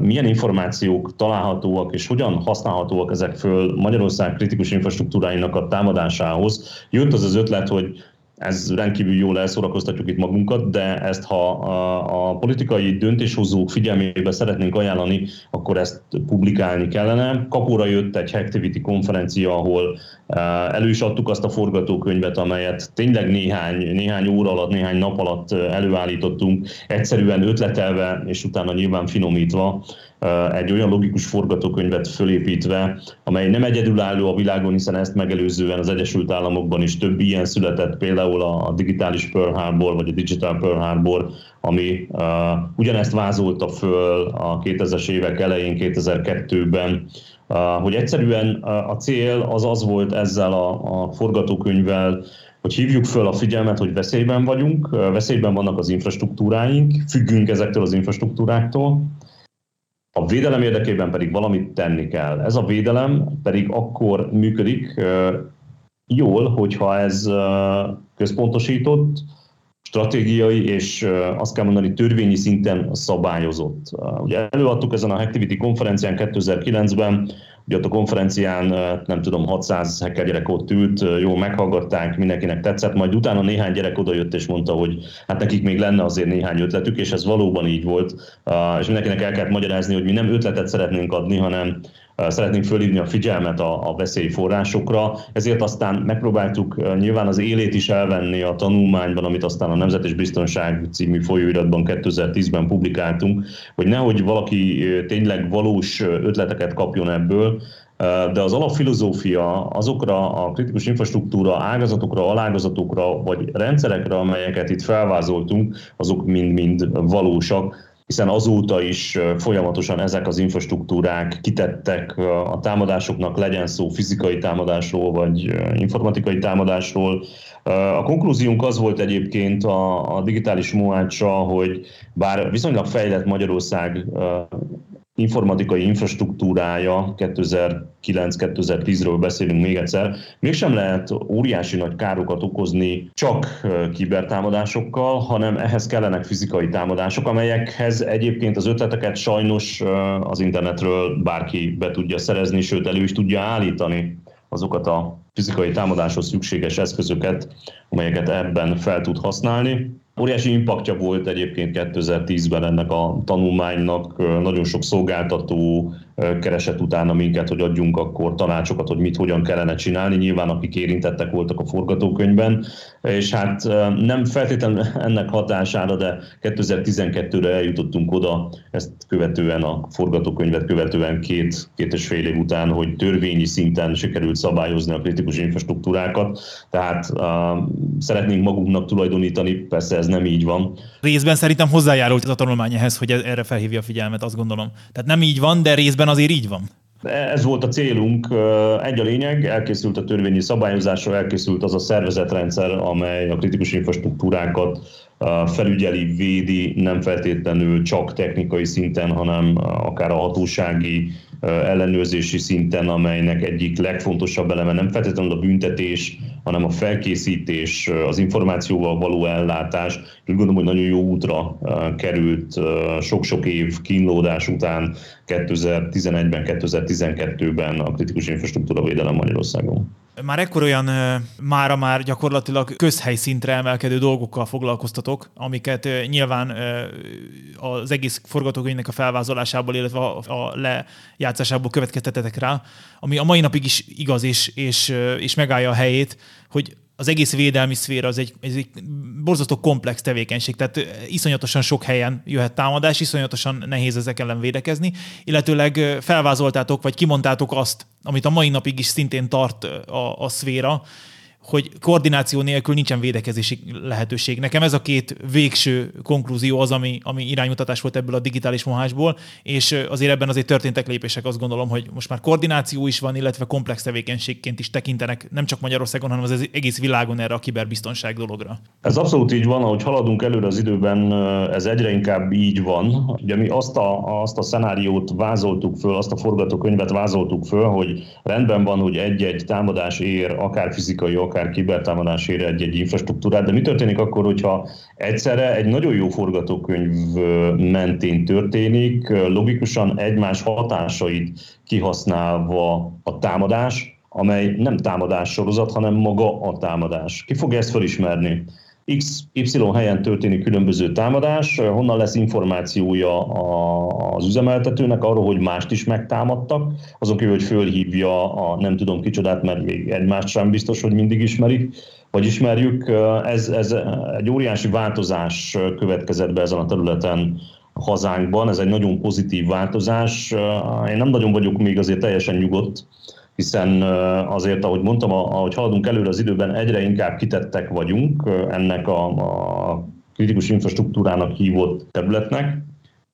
milyen információk találhatóak, és hogyan használhatóak ezek föl Magyarország kritikus infrastruktúráinak a támadásához. Jött az az ötlet, hogy ez rendkívül jól elszórakoztatjuk itt magunkat, de ezt ha a, a politikai döntéshozók figyelmébe szeretnénk ajánlani, akkor ezt publikálni kellene. Kapóra jött egy Hacktivity konferencia, ahol eh, elő is adtuk azt a forgatókönyvet, amelyet tényleg néhány, néhány óra alatt, néhány nap alatt eh, előállítottunk, egyszerűen ötletelve, és utána nyilván finomítva, egy olyan logikus forgatókönyvet fölépítve, amely nem egyedülálló a világon, hiszen ezt megelőzően az Egyesült Államokban is több ilyen született, például a digitális Pearl Harbor, vagy a Digital Pearl Harbor, ami uh, ugyanezt vázolta föl a 2000-es évek elején, 2002-ben, uh, hogy egyszerűen a cél az az volt ezzel a, a forgatókönyvvel, hogy hívjuk föl a figyelmet, hogy veszélyben vagyunk, veszélyben vannak az infrastruktúráink, függünk ezektől az infrastruktúráktól, a védelem érdekében pedig valamit tenni kell. Ez a védelem pedig akkor működik jól, hogyha ez központosított, stratégiai és azt kell mondani törvényi szinten szabályozott. Ugye előadtuk ezen a Activity konferencián 2009-ben, Ugye ott a konferencián, nem tudom, 600 hacker gyerek ott ült, jól meghallgatták, mindenkinek tetszett, majd utána néhány gyerek odajött és mondta, hogy hát nekik még lenne azért néhány ötletük, és ez valóban így volt, és mindenkinek el kellett magyarázni, hogy mi nem ötletet szeretnénk adni, hanem szeretnénk fölhívni a figyelmet a, a veszélyforrásokra, ezért aztán megpróbáltuk nyilván az élét is elvenni a tanulmányban, amit aztán a Nemzet és Biztonság című folyóiratban 2010-ben publikáltunk, hogy nehogy valaki tényleg valós ötleteket kapjon ebből, de az alapfilozófia azokra a kritikus infrastruktúra ágazatokra, alágazatokra vagy rendszerekre, amelyeket itt felvázoltunk, azok mind-mind valósak hiszen azóta is folyamatosan ezek az infrastruktúrák kitettek a támadásoknak, legyen szó fizikai támadásról vagy informatikai támadásról. A konklúziónk az volt egyébként a, a digitális moácsa, hogy bár viszonylag fejlett Magyarország informatikai infrastruktúrája 2009-2010-ről beszélünk még egyszer, mégsem lehet óriási nagy károkat okozni csak kibertámadásokkal, hanem ehhez kellenek fizikai támadások, amelyekhez egyébként az ötleteket sajnos az internetről bárki be tudja szerezni, sőt elő is tudja állítani azokat a fizikai támadáshoz szükséges eszközöket, amelyeket ebben fel tud használni. Óriási impaktja volt egyébként 2010-ben ennek a tanulmánynak, nagyon sok szolgáltató keresett utána minket, hogy adjunk akkor tanácsokat, hogy mit, hogyan kellene csinálni. Nyilván akik érintettek voltak a forgatókönyvben, és hát nem feltétlenül ennek hatására, de 2012-re eljutottunk oda, ezt követően a forgatókönyvet követően két, két és fél év után, hogy törvényi szinten sikerült szabályozni a kritikus infrastruktúrákat, tehát uh, szeretnénk magunknak tulajdonítani, persze ez nem így van. Részben szerintem hozzájárult ez a tanulmány ehhez, hogy erre felhívja a figyelmet, azt gondolom. Tehát nem így van, de részben azért így van. Ez volt a célunk. Egy a lényeg, elkészült a törvényi szabályozásra, elkészült az a szervezetrendszer, amely a kritikus infrastruktúrákat felügyeli, védi, nem feltétlenül csak technikai szinten, hanem akár a hatósági ellenőrzési szinten, amelynek egyik legfontosabb eleme nem feltétlenül a büntetés, hanem a felkészítés, az információval való ellátás. Úgy gondolom, hogy nagyon jó útra került sok-sok év kínlódás után 2011-ben, 2012-ben a kritikus infrastruktúra védelem Magyarországon. Már ekkor olyan mára már gyakorlatilag közhely szintre emelkedő dolgokkal foglalkoztatok, amiket nyilván az egész forgatókönyvnek a felvázolásából, illetve a lejátszásából következtetetek rá, ami a mai napig is igaz és, és, és megállja a helyét, hogy az egész védelmi szféra az egy, ez egy borzasztó komplex tevékenység, tehát iszonyatosan sok helyen jöhet támadás, iszonyatosan nehéz ezek ellen védekezni, illetőleg felvázoltátok, vagy kimondtátok azt, amit a mai napig is szintén tart a, a szféra, hogy koordináció nélkül nincsen védekezési lehetőség. Nekem ez a két végső konklúzió az, ami, ami iránymutatás volt ebből a digitális mohásból, és azért ebben azért történtek lépések, azt gondolom, hogy most már koordináció is van, illetve komplex tevékenységként is tekintenek nem csak Magyarországon, hanem az egész világon erre a kiberbiztonság dologra. Ez abszolút így van, ahogy haladunk előre az időben, ez egyre inkább így van. Ugye mi azt a, azt a szenáriót vázoltuk föl, azt a forgatókönyvet vázoltuk föl, hogy rendben van, hogy egy-egy támadás ér akár fizikai, kibertámadás ér egy-egy infrastruktúrát, de mi történik akkor, hogyha egyszerre egy nagyon jó forgatókönyv mentén történik, logikusan egymás hatásait kihasználva a támadás, amely nem támadás sorozat, hanem maga a támadás. Ki fogja ezt felismerni? X, Y helyen történik különböző támadás, honnan lesz információja az üzemeltetőnek arról, hogy mást is megtámadtak, azon kívül, hogy fölhívja a nem tudom kicsodát, mert még egymást sem biztos, hogy mindig ismerik, vagy ismerjük. Ez, ez egy óriási változás következett be ezen a területen hazánkban, ez egy nagyon pozitív változás. Én nem nagyon vagyok még azért teljesen nyugodt, hiszen azért, ahogy mondtam, ahogy haladunk előre az időben, egyre inkább kitettek vagyunk ennek a, a kritikus infrastruktúrának hívott területnek,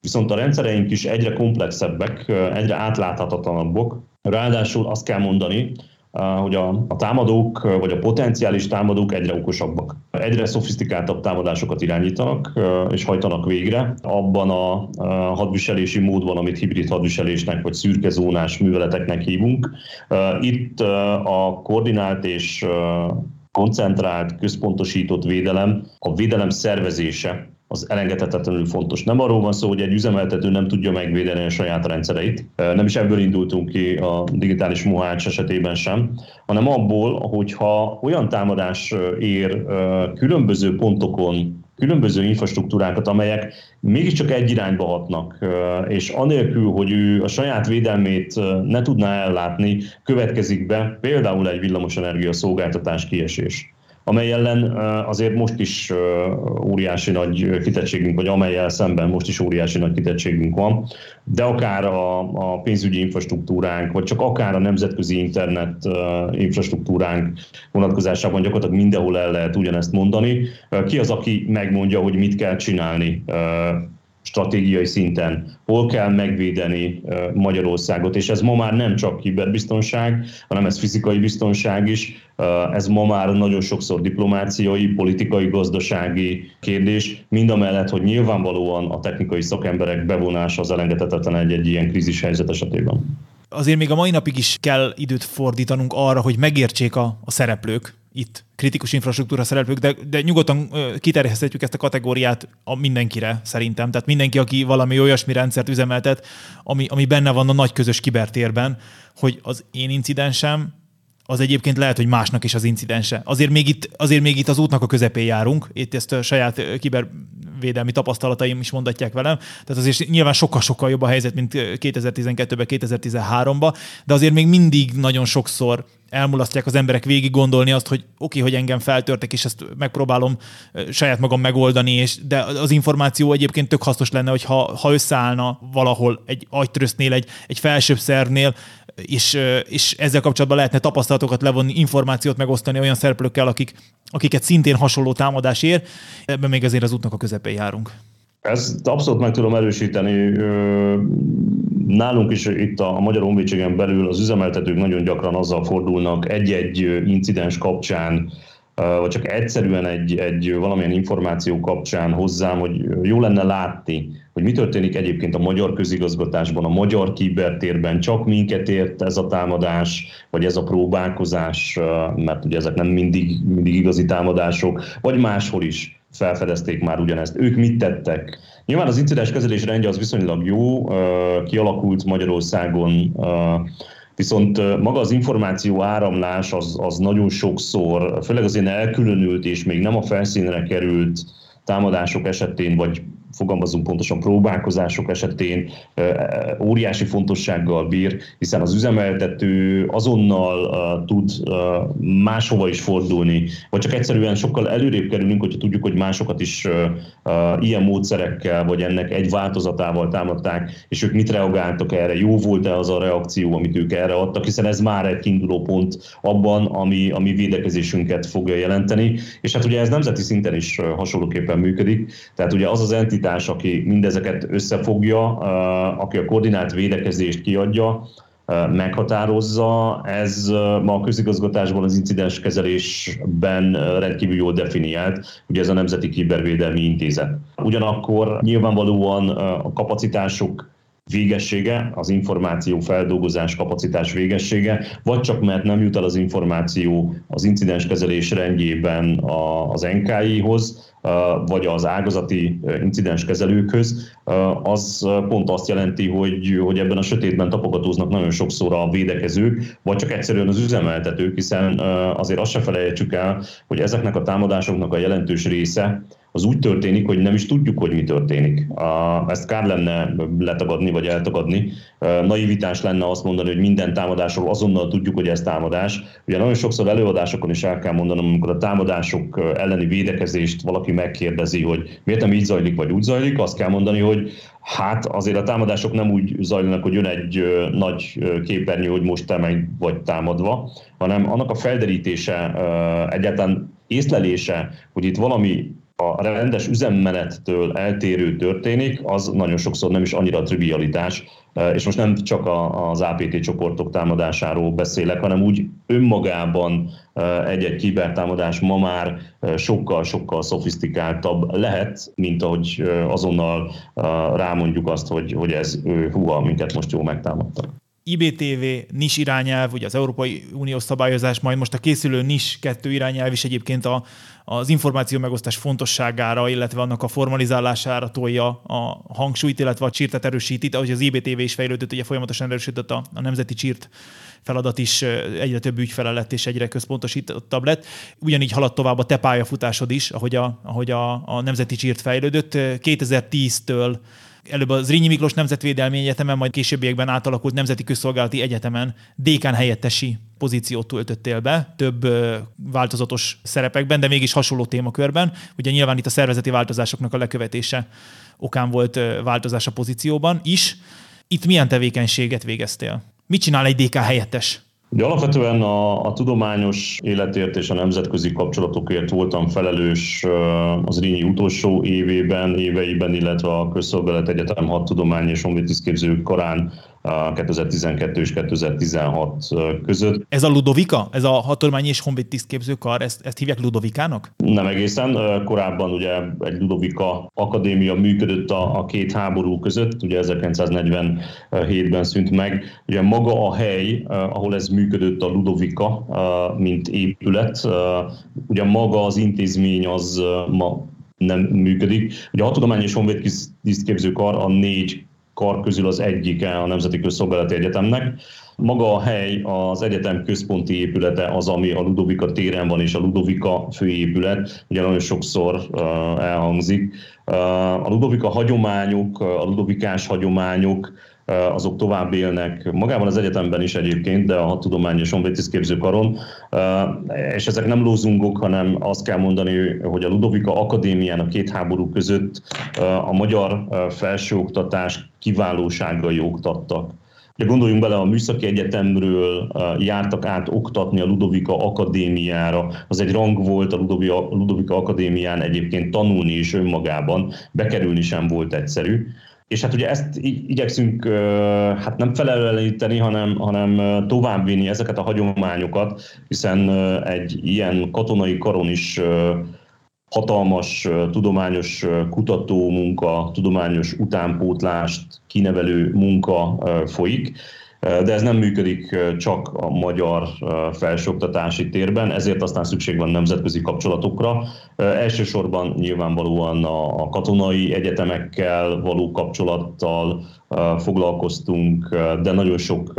viszont a rendszereink is egyre komplexebbek, egyre átláthatatlanabbak. Ráadásul azt kell mondani, hogy a, a támadók, vagy a potenciális támadók egyre okosabbak. Egyre szofisztikáltabb támadásokat irányítanak és hajtanak végre. Abban a hadviselési módban, amit hibrid hadviselésnek vagy szürkezónás műveleteknek hívunk. Itt a koordinált és koncentrált, központosított védelem, a védelem szervezése az elengedhetetlenül fontos. Nem arról van szó, hogy egy üzemeltető nem tudja megvédeni a saját rendszereit, nem is ebből indultunk ki a digitális mohács esetében sem, hanem abból, hogyha olyan támadás ér különböző pontokon különböző infrastruktúrákat, amelyek mégiscsak egy irányba hatnak, és anélkül, hogy ő a saját védelmét ne tudná ellátni, következik be például egy villamosenergia szolgáltatás kiesés amely ellen azért most is óriási nagy kitettségünk, vagy amelyel szemben most is óriási nagy kitettségünk van, de akár a, a pénzügyi infrastruktúránk, vagy csak akár a nemzetközi internet infrastruktúránk vonatkozásában gyakorlatilag mindenhol el lehet ugyanezt mondani. Ki az, aki megmondja, hogy mit kell csinálni stratégiai szinten, hol kell megvédeni Magyarországot, és ez ma már nem csak kiberbiztonság, hanem ez fizikai biztonság is, ez ma már nagyon sokszor diplomáciai, politikai, gazdasági kérdés, mind a mellett, hogy nyilvánvalóan a technikai szakemberek bevonása az elengedhetetlen egy-egy ilyen krízis helyzet esetében. Azért még a mai napig is kell időt fordítanunk arra, hogy megértsék a, a szereplők, itt kritikus infrastruktúra szereplők, de, de nyugodtan kiterjeszthetjük ezt a kategóriát a mindenkire szerintem. Tehát mindenki, aki valami olyasmi rendszert üzemeltet, ami, ami benne van a nagy közös kibertérben, hogy az én incidensem az egyébként lehet, hogy másnak is az incidense. Azért még itt, azért még itt az útnak a közepén járunk, itt ezt a saját kibervédelmi tapasztalataim is mondatják velem, tehát azért nyilván sokkal-sokkal jobb a helyzet, mint 2012-ben, 2013-ban, de azért még mindig nagyon sokszor elmulasztják az emberek végig gondolni azt, hogy oké, okay, hogy engem feltörtek, és ezt megpróbálom saját magam megoldani, és, de az információ egyébként tök hasznos lenne, hogy ha, ha összeállna valahol egy agytrösznél, egy, egy felsőbb szervnél, és, és ezzel kapcsolatban lehetne tapasztalatokat levonni, információt megosztani olyan szereplőkkel, akik, akiket szintén hasonló támadás ér. Ebben még azért az útnak a közepén járunk. Ezt abszolút meg tudom erősíteni. Nálunk is itt a Magyar Honvédségen belül az üzemeltetők nagyon gyakran azzal fordulnak egy-egy incidens kapcsán, vagy csak egyszerűen egy, egy valamilyen információ kapcsán hozzám, hogy jó lenne látni, hogy mi történik egyébként a magyar közigazgatásban, a magyar kibertérben, csak minket ért ez a támadás, vagy ez a próbálkozás, mert ugye ezek nem mindig, mindig igazi támadások, vagy máshol is felfedezték már ugyanezt. Ők mit tettek? Nyilván az incidens kezelés rendje az viszonylag jó, kialakult Magyarországon, Viszont maga az információ áramlás az, az nagyon sokszor, főleg az ilyen elkülönült és még nem a felszínre került támadások esetén, vagy fogalmazunk pontosan próbálkozások esetén óriási fontossággal bír, hiszen az üzemeltető azonnal tud máshova is fordulni, vagy csak egyszerűen sokkal előrébb kerülünk, hogyha tudjuk, hogy másokat is ilyen módszerekkel, vagy ennek egy változatával támadták, és ők mit reagáltak erre, jó volt-e az a reakció, amit ők erre adtak, hiszen ez már egy kiinduló pont abban, ami, ami védekezésünket fogja jelenteni, és hát ugye ez nemzeti szinten is hasonlóképpen működik, tehát ugye az az entitás, entitás, aki mindezeket összefogja, aki a koordinált védekezést kiadja, meghatározza. Ez ma a közigazgatásban az incidens kezelésben rendkívül jól definiált, ugye ez a Nemzeti Kibervédelmi Intézet. Ugyanakkor nyilvánvalóan a kapacitások végessége, az információ feldolgozás kapacitás végessége, vagy csak mert nem jut el az információ az incidens kezelés rendjében az NKI-hoz, vagy az ágazati incidens kezelőkhöz, az pont azt jelenti, hogy, hogy ebben a sötétben tapogatóznak nagyon sokszor a védekezők, vagy csak egyszerűen az üzemeltetők, hiszen azért azt se felejtsük el, hogy ezeknek a támadásoknak a jelentős része az úgy történik, hogy nem is tudjuk, hogy mi történik. Ezt kár lenne letagadni vagy eltagadni. Naivitás lenne azt mondani, hogy minden támadásról azonnal tudjuk, hogy ez támadás. Ugye nagyon sokszor előadásokon is el kell mondanom, amikor a támadások elleni védekezést valaki megkérdezi, hogy miért nem így zajlik, vagy úgy zajlik, azt kell mondani, hogy Hát azért a támadások nem úgy zajlanak, hogy jön egy nagy képernyő, hogy most te meg vagy támadva, hanem annak a felderítése, egyáltalán észlelése, hogy itt valami a rendes üzemmenettől eltérő történik, az nagyon sokszor nem is annyira trivialitás, e, és most nem csak az APT csoportok támadásáról beszélek, hanem úgy önmagában e, egy-egy kibertámadás ma már e, sokkal-sokkal szofisztikáltabb lehet, mint ahogy azonnal rámondjuk azt, hogy, hogy ez húha, minket most jól megtámadtak IBTV, NIS irányelv, ugye az Európai Uniós szabályozás, majd most a készülő NIS 2 irányelv is egyébként a, az információ megosztás fontosságára, illetve annak a formalizálására tolja a hangsúlyt, illetve a csirtet erősíti, ahogy az IBTV is fejlődött, ugye folyamatosan erősített a, a nemzeti csírt feladat is egyre több ügyfele lett és egyre központosítottabb lett. Ugyanígy haladt tovább a te pályafutásod is, ahogy a, ahogy a, a nemzeti csírt fejlődött. 2010-től előbb az Zrínyi Miklós Nemzetvédelmi Egyetemen, majd későbbiekben átalakult Nemzeti Közszolgálati Egyetemen dékán helyettesi pozíciót töltöttél be, több változatos szerepekben, de mégis hasonló témakörben. Ugye nyilván itt a szervezeti változásoknak a lekövetése okán volt változás a pozícióban is. Itt milyen tevékenységet végeztél? Mit csinál egy DK helyettes? Ugye alapvetően a, a tudományos életért és a nemzetközi kapcsolatokért voltam felelős az Rínyi utolsó évében, éveiben, illetve a Közszolgálat Egyetem hat tudomány és honvédtisztképző korán 2012 és 2016 között. Ez a Ludovika? Ez a hatormányi és honvéd tisztképzőkar, ezt, ezt hívják Ludovikának? Nem egészen. Korábban ugye egy Ludovika akadémia működött a, a két háború között, ugye 1947-ben szűnt meg. Ugye maga a hely, ahol ez működött, a Ludovika, mint épület, ugye maga az intézmény az ma nem működik. Ugye a Hatudományi és Honvéd tisztképzőkar a négy kar közül az egyike a Nemzeti Közszolgálati Egyetemnek. Maga a hely, az egyetem központi épülete az, ami a Ludovika téren van, és a Ludovika főépület, ugye nagyon sokszor elhangzik. A Ludovika hagyományok, a Ludovikás hagyományok, azok tovább élnek magában az egyetemben is egyébként, de a tudomány és honvédtisztképző karon. És ezek nem lózungok, hanem azt kell mondani, hogy a Ludovika Akadémián a két háború között a magyar felsőoktatás kiválóságai oktattak. De gondoljunk bele, a Műszaki Egyetemről jártak át oktatni a Ludovika Akadémiára. Az egy rang volt a Ludovika, Ludovika Akadémián egyébként tanulni is önmagában, bekerülni sem volt egyszerű. És hát ugye ezt igyekszünk hát nem felelősíteni, hanem, hanem továbbvinni ezeket a hagyományokat, hiszen egy ilyen katonai karon is hatalmas tudományos kutató munka, tudományos utánpótlást kinevelő munka folyik, de ez nem működik csak a magyar felsőoktatási térben, ezért aztán szükség van nemzetközi kapcsolatokra. Elsősorban nyilvánvalóan a katonai egyetemekkel való kapcsolattal foglalkoztunk, de nagyon sok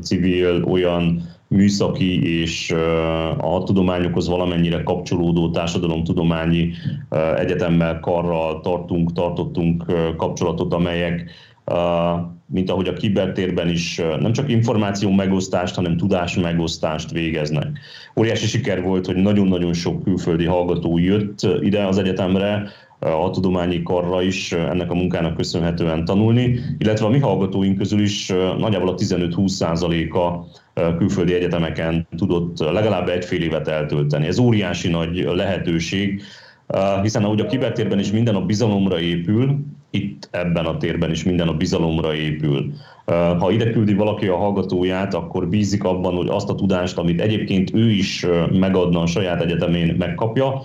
civil olyan műszaki és a tudományokhoz valamennyire kapcsolódó társadalomtudományi egyetemmel, karral tartunk, tartottunk kapcsolatot, amelyek mint ahogy a kibertérben is nem csak információ megosztást, hanem tudás megosztást végeznek. Óriási siker volt, hogy nagyon-nagyon sok külföldi hallgató jött ide az egyetemre, a tudományi karra is ennek a munkának köszönhetően tanulni, illetve a mi hallgatóink közül is nagyjából a 15-20 százaléka külföldi egyetemeken tudott legalább egy fél évet eltölteni. Ez óriási nagy lehetőség, hiszen ahogy a kibertérben is minden a bizalomra épül, itt ebben a térben is minden a bizalomra épül. Ha ide küldi valaki a hallgatóját, akkor bízik abban, hogy azt a tudást, amit egyébként ő is megadna a saját egyetemén, megkapja,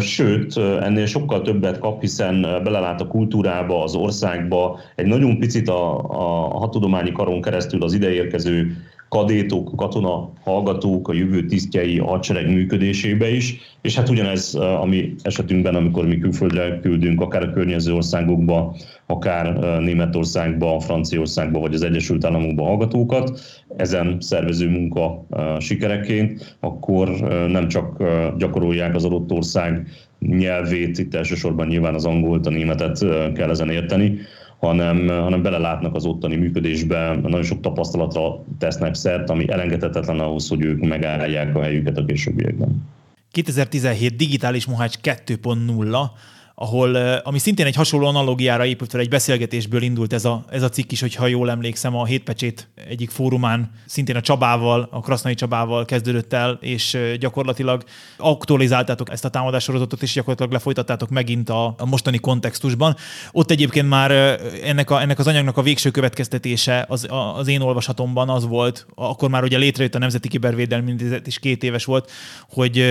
Sőt, ennél sokkal többet kap, hiszen belelát a kultúrába, az országba, egy nagyon picit a, a hatudományi karon keresztül az ideérkező kadétok, katona hallgatók, a jövő tisztjei a hadsereg működésébe is, és hát ugyanez a mi esetünkben, amikor mi külföldre küldünk, akár a környező országokba, akár Németországba, Franciaországba vagy az Egyesült Államokba hallgatókat, ezen szervező munka sikereként, akkor nem csak gyakorolják az adott ország nyelvét, itt elsősorban nyilván az angolt, a németet kell ezen érteni, hanem, hanem belelátnak az ottani működésbe, nagyon sok tapasztalatra tesznek szert, ami elengedhetetlen ahhoz, hogy ők megállják a helyüket a későbbiekben. 2017 Digitális Mohács 2.0 ahol, ami szintén egy hasonló analogiára épült fel, egy beszélgetésből indult ez a, ez a cikk is, hogyha jól emlékszem, a Hétpecsét egyik fórumán, szintén a Csabával, a Krasznai Csabával kezdődött el, és gyakorlatilag aktualizáltátok ezt a támadássorozatot, és gyakorlatilag lefolytattátok megint a, a mostani kontextusban. Ott egyébként már ennek, a, ennek az anyagnak a végső következtetése az, az én olvasatomban az volt, akkor már ugye létrejött a Nemzeti Kibervédelmi Intézet, és két éves volt, hogy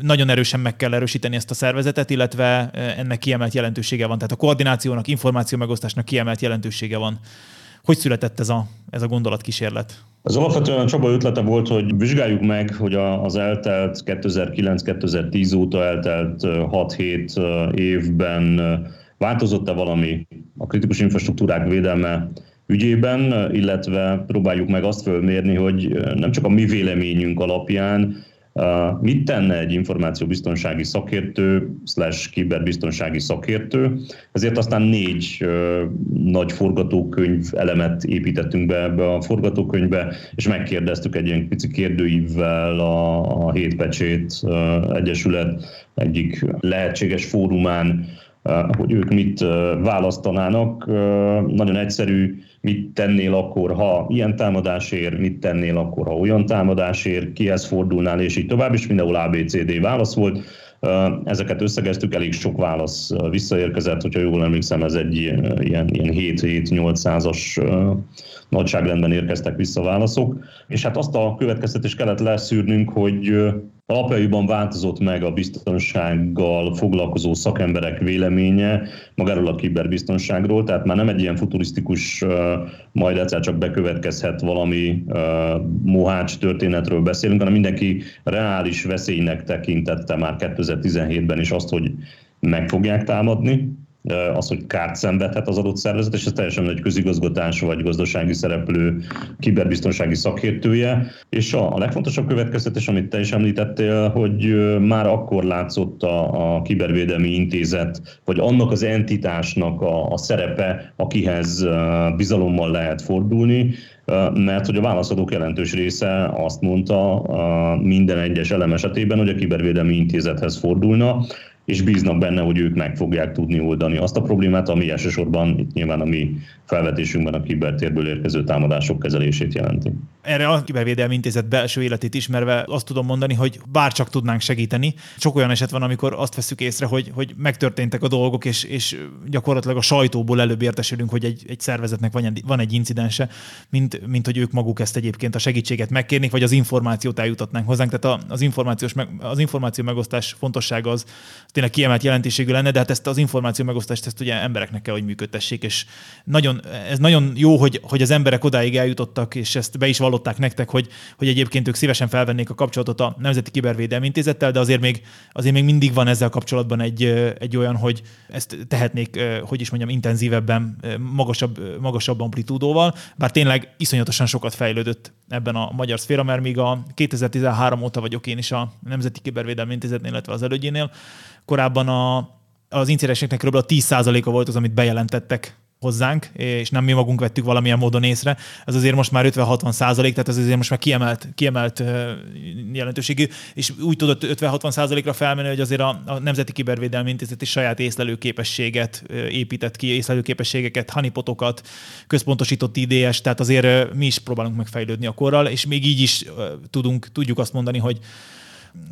nagyon erősen meg kell erősíteni ezt a szervezetet, illetve ennek kiemelt jelentősége van. Tehát a koordinációnak, információ megosztásnak kiemelt jelentősége van Hogy született ez a, ez a gondolatkísérlet? Az alapvetően Csaba ötlete volt, hogy vizsgáljuk meg, hogy az eltelt 2009-2010 óta eltelt 6-7 évben változott-e valami a kritikus infrastruktúrák védelme ügyében, illetve próbáljuk meg azt fölmérni, hogy nem csak a mi véleményünk alapján, Mit tenne egy információbiztonsági szakértő, slash kiberbiztonsági szakértő? Ezért aztán négy nagy forgatókönyv elemet építettünk be ebbe a forgatókönyvbe, és megkérdeztük egy ilyen pici kérdőívvel a, a Hétpecsét Egyesület egyik lehetséges fórumán, hogy ők mit választanának. Nagyon egyszerű mit tennél akkor, ha ilyen támadásért, mit tennél akkor, ha olyan támadásért, kihez fordulnál, és így tovább, és mindenhol ABCD válasz volt. Ezeket összegeztük, elég sok válasz visszaérkezett, hogyha jól emlékszem, ez egy ilyen, ilyen 7-7-8 százas nagyságrendben érkeztek vissza válaszok, és hát azt a következtetést kellett leszűrnünk, hogy alapjaiban változott meg a biztonsággal foglalkozó szakemberek véleménye magáról a kiberbiztonságról, tehát már nem egy ilyen futurisztikus, majd egyszer csak bekövetkezhet valami mohács történetről beszélünk, hanem mindenki reális veszélynek tekintette már 2017-ben is azt, hogy meg fogják támadni, az, hogy kárt szenvedhet az adott szervezet, és ez teljesen egy közigazgatás vagy gazdasági szereplő kiberbiztonsági szakértője. És a, a legfontosabb következtetés, amit te is említettél, hogy már akkor látszott a, a kibervédelmi intézet, vagy annak az entitásnak a, a szerepe, akihez bizalommal lehet fordulni, mert hogy a válaszadók jelentős része azt mondta minden egyes elem esetében, hogy a kibervédelmi intézethez fordulna, és bíznak benne, hogy ők meg fogják tudni oldani azt a problémát, ami elsősorban itt nyilván a mi felvetésünkben a kibertérből érkező támadások kezelését jelenti. Erre a Kibervédelmi Intézet belső életét ismerve azt tudom mondani, hogy bárcsak tudnánk segíteni. Sok olyan eset van, amikor azt veszük észre, hogy, hogy megtörténtek a dolgok, és, és gyakorlatilag a sajtóból előbb értesülünk, hogy egy, egy szervezetnek van egy, van egy incidense, mint, mint hogy ők maguk ezt egyébként a segítséget megkérnék, vagy az információt eljutatnánk hozzánk. Tehát az, információs meg, az információ megosztás fontossága az tényleg kiemelt jelentőségű lenne, de hát ezt az információ megosztást ezt ugye embereknek kell, hogy működtessék, és nagyon, ez nagyon jó, hogy, hogy az emberek odáig eljutottak, és ezt be is vallották nektek, hogy, hogy egyébként ők szívesen felvennék a kapcsolatot a Nemzeti Kibervédelmi Intézettel, de azért még, azért még mindig van ezzel kapcsolatban egy, egy olyan, hogy ezt tehetnék, hogy is mondjam, intenzívebben, magasabb, magasabb amplitúdóval, bár tényleg iszonyatosan sokat fejlődött ebben a magyar szféra, mert még a 2013 óta vagyok én is a Nemzeti Kibervédelmi Intézetnél, illetve az elődjénél, Korábban a, az incidenseknek kb. a 10%-a volt az, amit bejelentettek hozzánk, és nem mi magunk vettük valamilyen módon észre. Ez azért most már 50-60 százalék, tehát ez azért most már kiemelt, kiemelt jelentőségű, és úgy tudott 50-60 százalékra felmenni, hogy azért a, a Nemzeti Kibervédelmi Intézet is saját észlelőképességet épített ki, észlelőképességeket, hanipotokat, központosított IDS, tehát azért mi is próbálunk megfejlődni a korral, és még így is tudunk, tudjuk azt mondani, hogy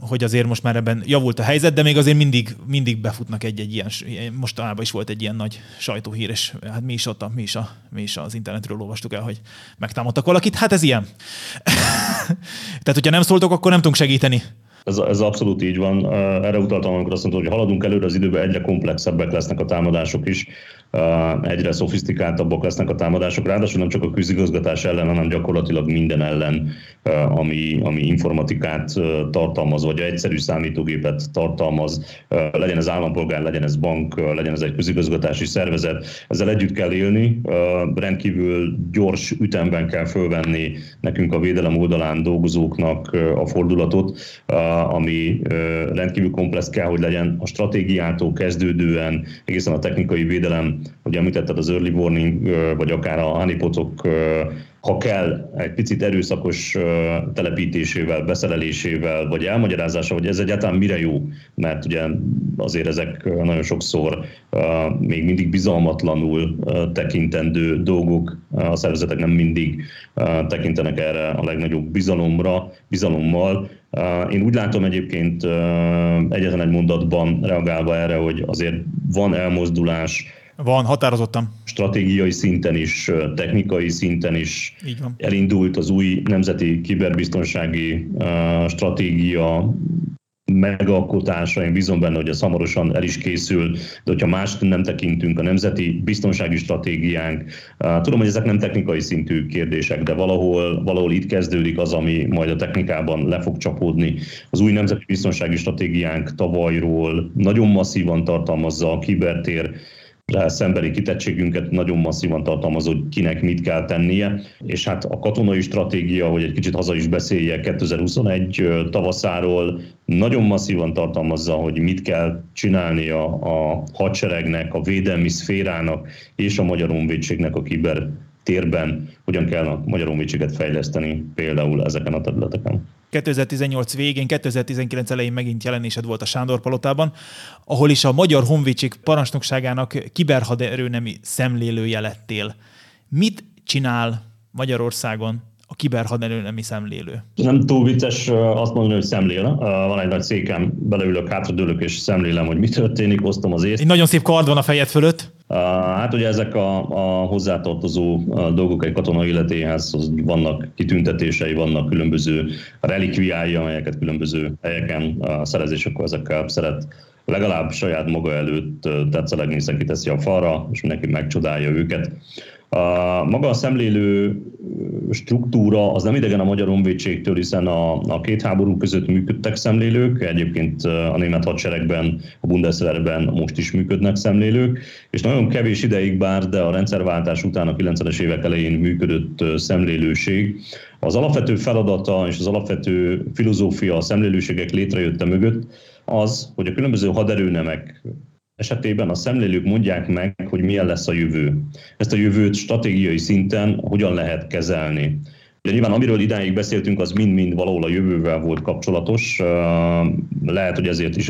hogy azért most már ebben javult a helyzet, de még azért mindig, mindig befutnak egy-egy ilyen, mostanában is volt egy ilyen nagy sajtóhír, és hát mi is ott, a, mi is, a, mi is az internetről olvastuk el, hogy megtámadtak valakit, hát ez ilyen. Tehát, hogyha nem szóltok, akkor nem tudunk segíteni. Ez, ez abszolút így van. Erre utaltam, amikor azt mondtam, hogy haladunk előre az időben, egyre komplexebbek lesznek a támadások is. Egyre szofisztikáltabbak lesznek a támadások, ráadásul nem csak a közigazgatás ellen, hanem gyakorlatilag minden ellen, ami, ami informatikát tartalmaz, vagy egyszerű számítógépet tartalmaz, legyen ez állampolgár, legyen ez bank, legyen ez egy közigazgatási szervezet, ezzel együtt kell élni, rendkívül gyors ütemben kell fölvenni nekünk a védelem oldalán dolgozóknak a fordulatot, ami rendkívül komplex kell, hogy legyen a stratégiától kezdődően egészen a technikai védelem hogy említetted az early warning, vagy akár a honeypotok, ha kell, egy picit erőszakos telepítésével, beszerelésével, vagy elmagyarázása, hogy ez egyáltalán mire jó, mert ugye azért ezek nagyon sokszor még mindig bizalmatlanul tekintendő dolgok, a szervezetek nem mindig tekintenek erre a legnagyobb bizalomra, bizalommal, én úgy látom egyébként egyetlen egy mondatban reagálva erre, hogy azért van elmozdulás van, határozottan. Stratégiai szinten is, technikai szinten is Így van. elindult az új nemzeti kiberbiztonsági stratégia megalkotása, én bízom benne, hogy ez hamarosan el is készül, de hogyha mást nem tekintünk, a nemzeti biztonsági stratégiánk, tudom, hogy ezek nem technikai szintű kérdések, de valahol, valahol itt kezdődik az, ami majd a technikában le fog csapódni. Az új nemzeti biztonsági stratégiánk tavalyról nagyon masszívan tartalmazza a kibertér szembeni kitettségünket nagyon masszívan tartalmaz, hogy kinek mit kell tennie, és hát a katonai stratégia, hogy egy kicsit haza is beszélje 2021 tavaszáról, nagyon masszívan tartalmazza, hogy mit kell csinálnia a hadseregnek, a védelmi szférának és a Magyar Honvédségnek a kiber térben, hogyan kell a Magyar Honvédséget fejleszteni például ezeken a területeken. 2018 végén, 2019 elején megint jelenésed volt a Sándor Palotában, ahol is a Magyar Honvédség parancsnokságának kiberhaderőnemi szemlélője lettél. Mit csinál Magyarországon a kiberhaderőnemi szemlélő? Nem túl vicces azt mondani, hogy szemlél. Van egy nagy székem, beleülök, hátradőlök és szemlélem, hogy mi történik, osztom az észt. Egy nagyon szép kard van a fejed fölött. Hát ugye ezek a, a hozzátartozó dolgok egy katona életéhez, az vannak kitüntetései, vannak különböző relikviái, amelyeket különböző helyeken szerez, és akkor ezekkel szeret legalább saját maga előtt tetszelegni, hiszen kiteszi a falra, és mindenki megcsodálja őket. A, maga a szemlélő struktúra az nem idegen a Magyar Honvédségtől, hiszen a, a két háború között működtek szemlélők, egyébként a német hadseregben, a Bundeswehrben most is működnek szemlélők, és nagyon kevés ideig bár, de a rendszerváltás után a 90-es évek elején működött szemlélőség. Az alapvető feladata és az alapvető filozófia a szemlélőségek létrejötte mögött az, hogy a különböző haderőnemek esetében a szemlélők mondják meg, hogy milyen lesz a jövő. Ezt a jövőt stratégiai szinten hogyan lehet kezelni. Ugye nyilván amiről idáig beszéltünk, az mind-mind valahol a jövővel volt kapcsolatos. Lehet, hogy ezért is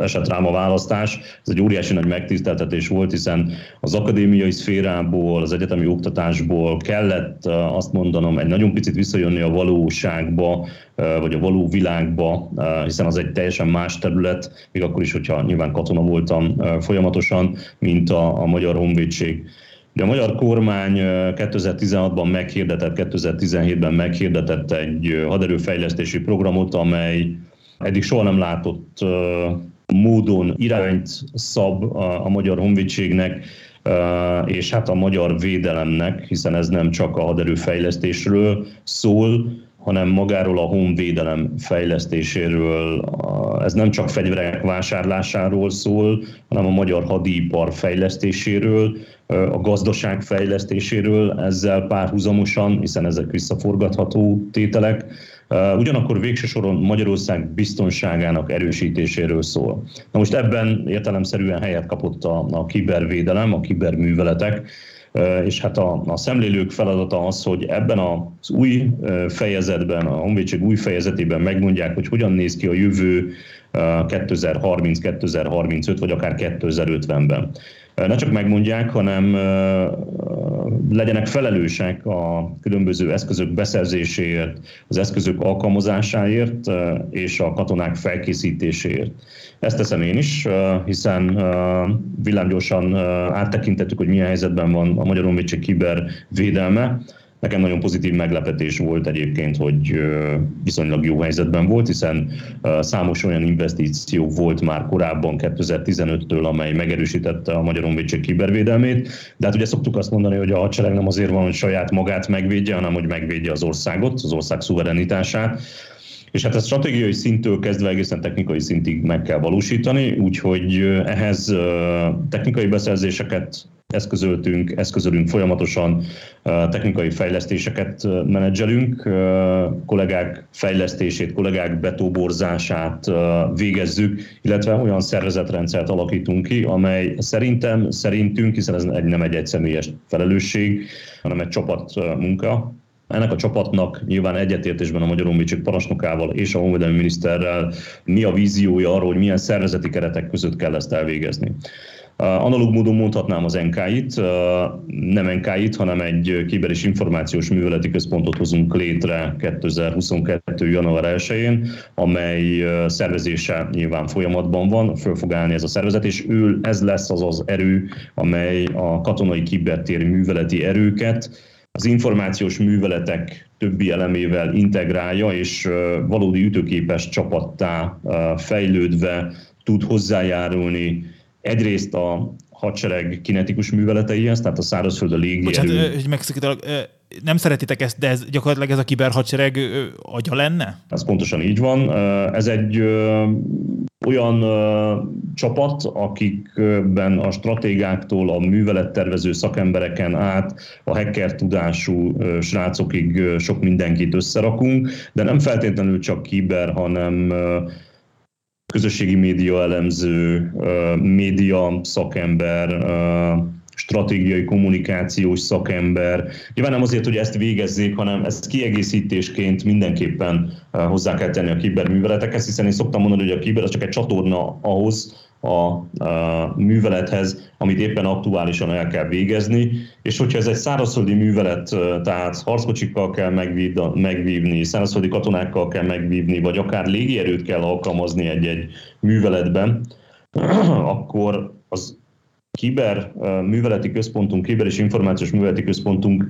esett rám a választás. Ez egy óriási nagy megtiszteltetés volt, hiszen az akadémiai szférából, az egyetemi oktatásból kellett azt mondanom, egy nagyon picit visszajönni a valóságba, vagy a való világba, hiszen az egy teljesen más terület, még akkor is, hogyha nyilván katona voltam folyamatosan, mint a, a Magyar Honvédség. De a magyar kormány 2016-ban meghirdetett, 2017-ben meghirdetett egy haderőfejlesztési programot, amely eddig soha nem látott módon irányt szab a, a magyar honvédségnek, és hát a magyar védelemnek, hiszen ez nem csak a haderőfejlesztésről szól, hanem magáról a honvédelem fejlesztéséről. Ez nem csak fegyverek vásárlásáról szól, hanem a magyar hadipar fejlesztéséről, a gazdaság fejlesztéséről ezzel párhuzamosan, hiszen ezek visszaforgatható tételek, ugyanakkor végső soron Magyarország biztonságának erősítéséről szól. Na most ebben értelemszerűen helyet kapott a, a kibervédelem, a kiberműveletek, és hát a, a szemlélők feladata az, hogy ebben az új fejezetben, a Honvédség új fejezetében megmondják, hogy hogyan néz ki a jövő 2030-2035 vagy akár 2050-ben ne csak megmondják, hanem legyenek felelősek a különböző eszközök beszerzéséért, az eszközök alkalmazásáért és a katonák felkészítéséért. Ezt teszem én is, hiszen villámgyorsan áttekintettük, hogy milyen helyzetben van a Magyar Honvédség kibervédelme, Nekem nagyon pozitív meglepetés volt egyébként, hogy viszonylag jó helyzetben volt, hiszen számos olyan investíció volt már korábban 2015-től, amely megerősítette a Magyar Honvédség kibervédelmét. De hát ugye szoktuk azt mondani, hogy a hadsereg nem azért van, hogy saját magát megvédje, hanem hogy megvédje az országot, az ország szuverenitását. És hát ezt stratégiai szintől kezdve egészen technikai szintig meg kell valósítani, úgyhogy ehhez technikai beszerzéseket eszközöltünk, eszközölünk folyamatosan, technikai fejlesztéseket menedzselünk, kollégák fejlesztését, kollégák betóborzását végezzük, illetve olyan szervezetrendszert alakítunk ki, amely szerintem, szerintünk, hiszen ez nem egy egyszemélyes felelősség, hanem egy csapat munka, ennek a csapatnak nyilván egyetértésben a Magyar Honvédség parancsnokával és a honvédelmi miniszterrel mi a víziója arról, hogy milyen szervezeti keretek között kell ezt elvégezni. Analóg módon mondhatnám az NK-it, nem NK-it, hanem egy kiber és információs műveleti központot hozunk létre 2022. január 1-én, amely szervezése nyilván folyamatban van, föl fog állni ez a szervezet, és ő, ez lesz az az erő, amely a katonai kibertéri műveleti erőket az információs műveletek többi elemével integrálja, és valódi ütőképes csapattá fejlődve tud hozzájárulni egyrészt a hadsereg kinetikus műveleteihez, tehát a szárazföld a légierő. Bocsánat, hogy megszakítalak, nem szeretitek ezt, de ez gyakorlatilag ez a kiberhadsereg agya lenne? Ez pontosan így van. Ez egy olyan csapat, akikben a stratégáktól a művelettervező szakembereken át a hacker tudású srácokig sok mindenkit összerakunk, de nem feltétlenül csak kiber, hanem közösségi média elemző, média szakember, stratégiai kommunikációs szakember. Nyilván nem azért, hogy ezt végezzék, hanem ezt kiegészítésként mindenképpen hozzá kell tenni a kiberműveletekhez, hiszen én szoktam mondani, hogy a kiber az csak egy csatorna ahhoz, a, művelethez, amit éppen aktuálisan el kell végezni, és hogyha ez egy szárazföldi művelet, tehát harckocsikkal kell megvívni, szárazföldi katonákkal kell megvívni, vagy akár légierőt kell alkalmazni egy-egy műveletben, akkor az kiber műveleti központunk, kiber és információs műveleti központunk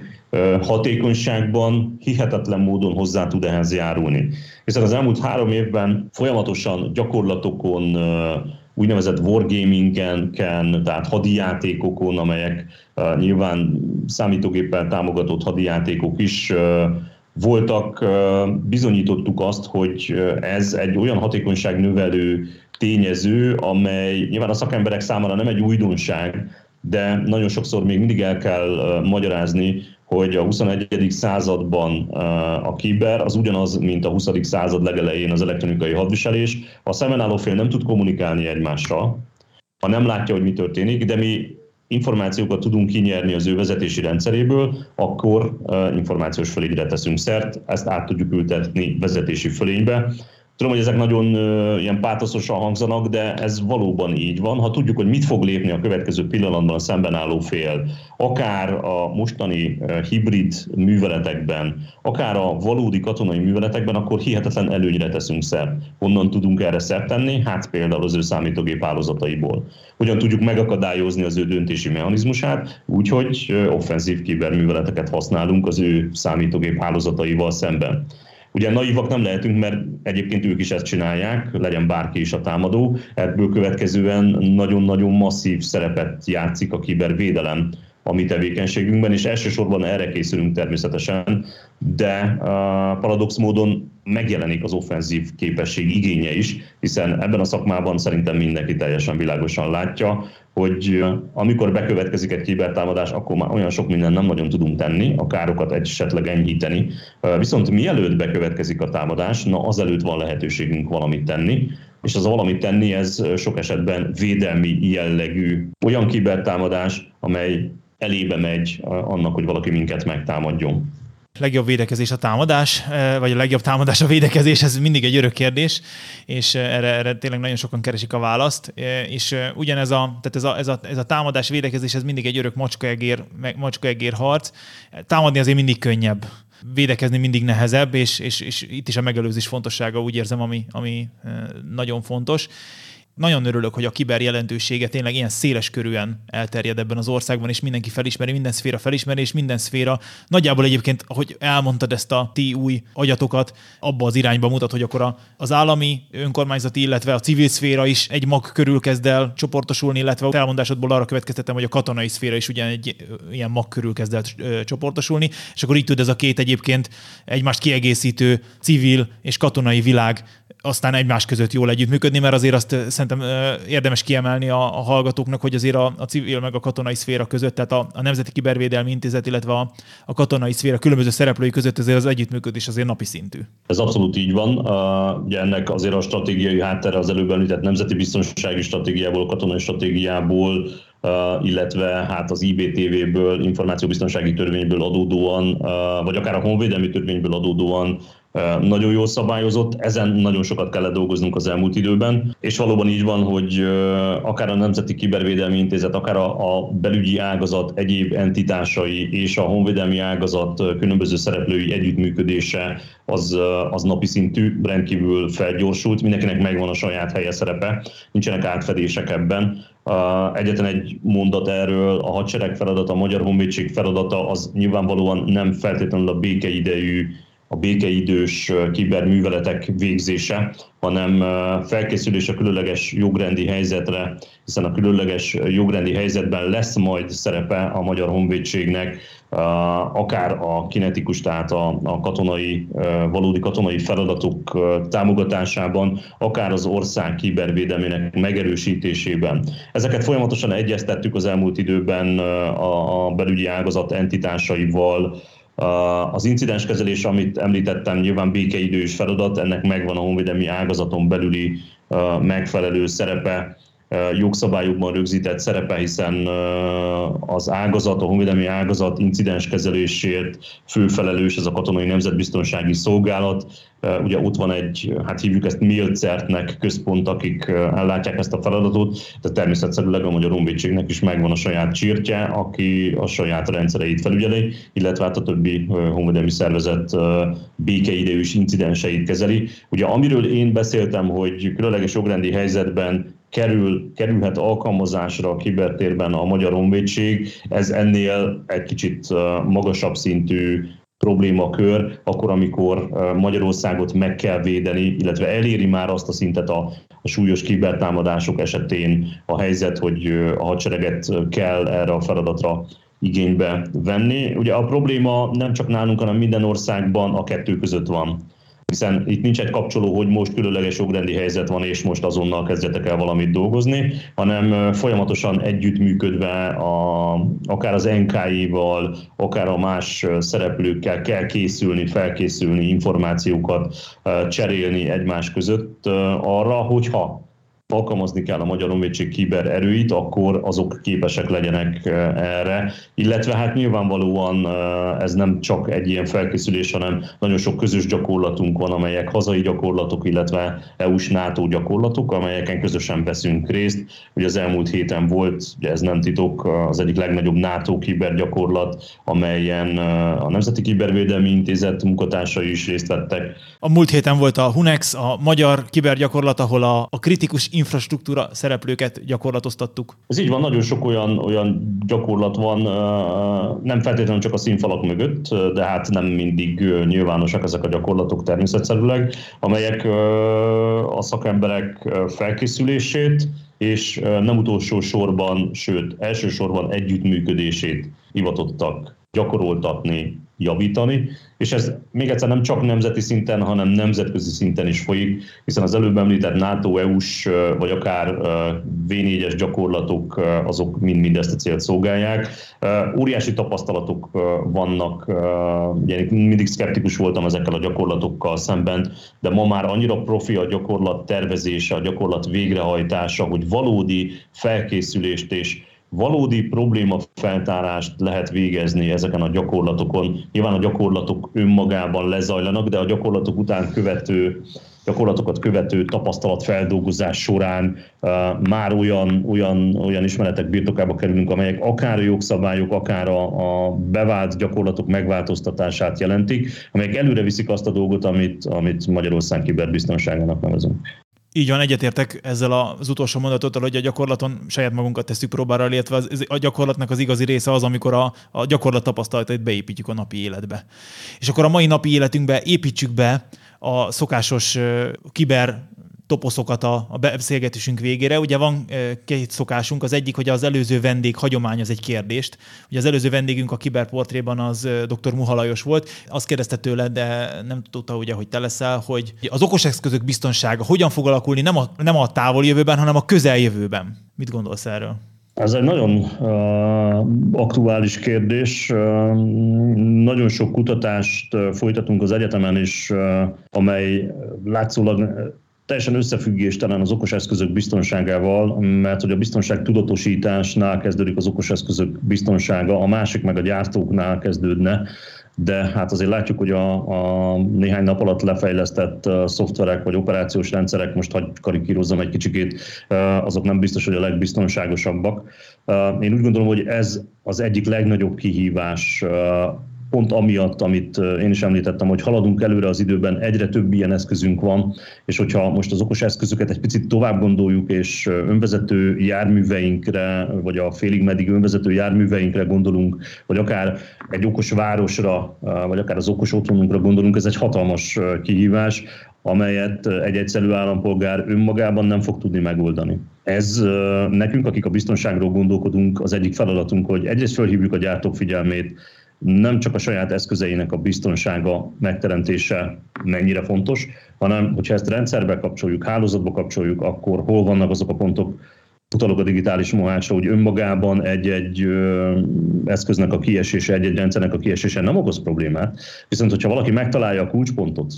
hatékonyságban hihetetlen módon hozzá tud ehhez járulni. Hiszen az elmúlt három évben folyamatosan gyakorlatokon, úgynevezett wargamingen, tehát hadijátékokon, amelyek nyilván számítógéppel támogatott hadijátékok is voltak, bizonyítottuk azt, hogy ez egy olyan hatékonyság növelő tényező, amely nyilván a szakemberek számára nem egy újdonság, de nagyon sokszor még mindig el kell magyarázni, hogy a 21. században a kiber az ugyanaz, mint a 20. század legelején az elektronikai hadviselés. Ha a szemben álló fél nem tud kommunikálni egymással, ha nem látja, hogy mi történik, de mi információkat tudunk kinyerni az ő vezetési rendszeréből, akkor információs fölényre teszünk szert, ezt át tudjuk ültetni vezetési fölénybe, Tudom, hogy ezek nagyon uh, ilyen pátoszosan hangzanak, de ez valóban így van. Ha tudjuk, hogy mit fog lépni a következő pillanatban a szemben álló fél, akár a mostani uh, hibrid műveletekben, akár a valódi katonai műveletekben, akkor hihetetlen előnyre teszünk szert. Honnan tudunk erre szert tenni? Hát például az ő számítógép hálózataiból. Hogyan tudjuk megakadályozni az ő döntési mechanizmusát? Úgyhogy uh, offenzív kiberműveleteket használunk az ő számítógép hálózataival szemben. Ugye naivak nem lehetünk, mert egyébként ők is ezt csinálják, legyen bárki is a támadó. Ebből következően nagyon-nagyon masszív szerepet játszik a kibervédelem a mi tevékenységünkben, és elsősorban erre készülünk természetesen, de paradox módon megjelenik az offenzív képesség igénye is, hiszen ebben a szakmában szerintem mindenki teljesen világosan látja, hogy amikor bekövetkezik egy kibertámadás, akkor már olyan sok minden nem nagyon tudunk tenni, a károkat esetleg enyhíteni. Viszont mielőtt bekövetkezik a támadás, na azelőtt van lehetőségünk valamit tenni, és az valamit tenni, ez sok esetben védelmi jellegű olyan kibertámadás, amely elébe megy annak, hogy valaki minket megtámadjon legjobb védekezés a támadás, vagy a legjobb támadás a védekezés, ez mindig egy örök kérdés, és erre, erre tényleg nagyon sokan keresik a választ, és ugyanez a, tehát ez a, ez a, ez a támadás, védekezés, ez mindig egy örök macskaegér, macskaegér harc. Támadni azért mindig könnyebb védekezni mindig nehezebb, és, és, és itt is a megelőzés fontossága úgy érzem, ami, ami nagyon fontos nagyon örülök, hogy a kiber jelentősége tényleg ilyen széles körűen elterjed ebben az országban, és mindenki felismeri, minden szféra felismeri, és minden szféra nagyjából egyébként, ahogy elmondtad ezt a ti új agyatokat, abba az irányba mutat, hogy akkor az állami, önkormányzati, illetve a civil szféra is egy mag körül kezd el csoportosulni, illetve a elmondásodból arra következtetem, hogy a katonai szféra is ugyan egy ilyen mag körül kezd el csoportosulni, és akkor így tud ez a két egyébként egymást kiegészítő civil és katonai világ aztán egymás között jól együttműködni, mert azért azt szerintem érdemes kiemelni a, a hallgatóknak, hogy azért a, a civil meg a katonai szféra között, tehát a, a Nemzeti Kibervédelmi Intézet, illetve a, a katonai szféra különböző szereplői között azért az együttműködés azért napi szintű. Ez abszolút így van. Uh, ugye ennek azért a stratégiai háttere az előbb említett nemzeti biztonsági stratégiából, katonai stratégiából, Uh, illetve hát az IBTV-ből, információbiztonsági törvényből adódóan, uh, vagy akár a honvédelmi törvényből adódóan nagyon jól szabályozott, ezen nagyon sokat kellett dolgoznunk az elmúlt időben, és valóban így van, hogy akár a Nemzeti Kibervédelmi Intézet, akár a, belügyi ágazat egyéb entitásai és a honvédelmi ágazat különböző szereplői együttműködése az, az napi szintű, rendkívül felgyorsult, mindenkinek megvan a saját helye szerepe, nincsenek átfedések ebben. Egyetlen egy mondat erről, a hadsereg feladata, a Magyar Honvédség feladata az nyilvánvalóan nem feltétlenül a békeidejű a békeidős kiberműveletek végzése, hanem felkészülés a különleges jogrendi helyzetre, hiszen a különleges jogrendi helyzetben lesz majd szerepe a Magyar Honvédségnek, akár a kinetikus, tehát a, katonai, valódi katonai feladatok támogatásában, akár az ország kibervédelmének megerősítésében. Ezeket folyamatosan egyeztettük az elmúlt időben a, a belügyi ágazat entitásaival, az incidenskezelés, amit említettem, nyilván békeidős feladat, ennek megvan a honvédelmi ágazaton belüli megfelelő szerepe, jogszabályokban rögzített szerepe, hiszen az ágazat, a honvédelmi ágazat incidens kezelésért főfelelős ez a Katonai Nemzetbiztonsági Szolgálat. Ugye ott van egy, hát hívjuk ezt Milcertnek központ, akik ellátják ezt a feladatot, de természetszerűleg a Magyar Honvédségnek is megvan a saját csirtje, aki a saját rendszereit felügyeli, illetve hát a többi honvédelmi szervezet békeidejűs incidenseit kezeli. Ugye amiről én beszéltem, hogy különleges jogrendi helyzetben kerül, kerülhet alkalmazásra a kibertérben a Magyar Honvédség, ez ennél egy kicsit magasabb szintű problémakör, akkor, amikor Magyarországot meg kell védeni, illetve eléri már azt a szintet a, a súlyos kibertámadások esetén a helyzet, hogy a hadsereget kell erre a feladatra igénybe venni. Ugye a probléma nem csak nálunk, hanem minden országban a kettő között van hiszen itt nincs egy kapcsoló, hogy most különleges jogrendi helyzet van, és most azonnal kezdjetek el valamit dolgozni, hanem folyamatosan együttműködve a, akár az NKI-val, akár a más szereplőkkel kell készülni, felkészülni, információkat cserélni egymás között arra, hogyha alkalmazni kell a Magyar Honvédség kiber erőit, akkor azok képesek legyenek erre. Illetve hát nyilvánvalóan ez nem csak egy ilyen felkészülés, hanem nagyon sok közös gyakorlatunk van, amelyek hazai gyakorlatok, illetve EU-s NATO gyakorlatok, amelyeken közösen veszünk részt. Ugye az elmúlt héten volt, ugye ez nem titok, az egyik legnagyobb NATO kibergyakorlat, amelyen a Nemzeti Kibervédelmi Intézet munkatársai is részt vettek. A múlt héten volt a HUNEX, a magyar kibergyakorlat, ahol a, a kritikus infrastruktúra szereplőket gyakorlatoztattuk. Ez így van, nagyon sok olyan, olyan gyakorlat van, nem feltétlenül csak a színfalak mögött, de hát nem mindig nyilvánosak ezek a gyakorlatok természetszerűleg, amelyek a szakemberek felkészülését, és nem utolsó sorban, sőt elsősorban együttműködését hivatottak gyakoroltatni javítani, és ez még egyszer nem csak nemzeti szinten, hanem nemzetközi szinten is folyik, hiszen az előbb említett NATO, EU-s vagy akár V4-es gyakorlatok azok mind-mind ezt a célt szolgálják. Óriási tapasztalatok vannak, ugye mindig szkeptikus voltam ezekkel a gyakorlatokkal szemben, de ma már annyira profi a gyakorlat tervezése, a gyakorlat végrehajtása, hogy valódi felkészülést és valódi probléma feltárást lehet végezni ezeken a gyakorlatokon. Nyilván a gyakorlatok önmagában lezajlanak, de a gyakorlatok után követő gyakorlatokat követő tapasztalatfeldolgozás során uh, már olyan, olyan, olyan ismeretek birtokába kerülünk, amelyek akár a jogszabályok, akár a, a bevált gyakorlatok megváltoztatását jelentik, amelyek előre viszik azt a dolgot, amit, amit Magyarország kiberbiztonságának nevezünk. Így van, egyetértek ezzel az utolsó mondatottal, hogy a gyakorlaton saját magunkat tesszük próbára, illetve az, a gyakorlatnak az igazi része az, amikor a, a gyakorlat tapasztalatait beépítjük a napi életbe. És akkor a mai napi életünkbe építsük be a szokásos kiber toposzokat a, a beszélgetésünk végére. Ugye van két szokásunk, az egyik, hogy az előző vendég hagyományoz egy kérdést. Ugye az előző vendégünk a kiberportréban az dr. Muhalajos volt. Azt kérdezte tőle, de nem tudta ugye, hogy te leszel, hogy az okos eszközök biztonsága hogyan fog alakulni nem a, nem a távoli jövőben, hanem a közeljövőben. Mit gondolsz erről? Ez egy nagyon uh, aktuális kérdés. Uh, nagyon sok kutatást uh, folytatunk az egyetemen is, uh, amely látszólag teljesen összefüggéstelen az okos eszközök biztonságával, mert hogy a biztonság tudatosításnál kezdődik az okos eszközök biztonsága, a másik meg a gyártóknál kezdődne, de hát azért látjuk, hogy a, a néhány nap alatt lefejlesztett szoftverek vagy operációs rendszerek, most hagyj karikírozzam egy kicsikét, azok nem biztos, hogy a legbiztonságosabbak. Én úgy gondolom, hogy ez az egyik legnagyobb kihívás pont amiatt, amit én is említettem, hogy haladunk előre az időben, egyre több ilyen eszközünk van, és hogyha most az okos eszközöket egy picit tovább gondoljuk, és önvezető járműveinkre, vagy a félig meddig önvezető járműveinkre gondolunk, vagy akár egy okos városra, vagy akár az okos otthonunkra gondolunk, ez egy hatalmas kihívás, amelyet egy egyszerű állampolgár önmagában nem fog tudni megoldani. Ez nekünk, akik a biztonságról gondolkodunk, az egyik feladatunk, hogy egyrészt felhívjuk a gyártók figyelmét, nem csak a saját eszközeinek a biztonsága megteremtése mennyire fontos, hanem hogyha ezt rendszerbe kapcsoljuk, hálózatba kapcsoljuk, akkor hol vannak azok a pontok, utalok a digitális mohásra, hogy önmagában egy-egy eszköznek a kiesése, egy-egy rendszernek a kiesése nem okoz problémát, viszont hogyha valaki megtalálja a kulcspontot,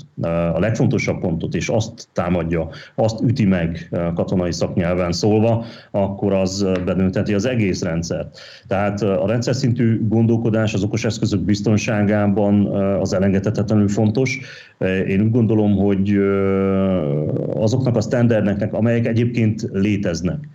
a legfontosabb pontot, és azt támadja, azt üti meg katonai szaknyelven szólva, akkor az benőteti az egész rendszert. Tehát a rendszer szintű gondolkodás az okos eszközök biztonságában az elengedhetetlenül fontos. Én úgy gondolom, hogy azoknak a standardeknek, amelyek egyébként léteznek,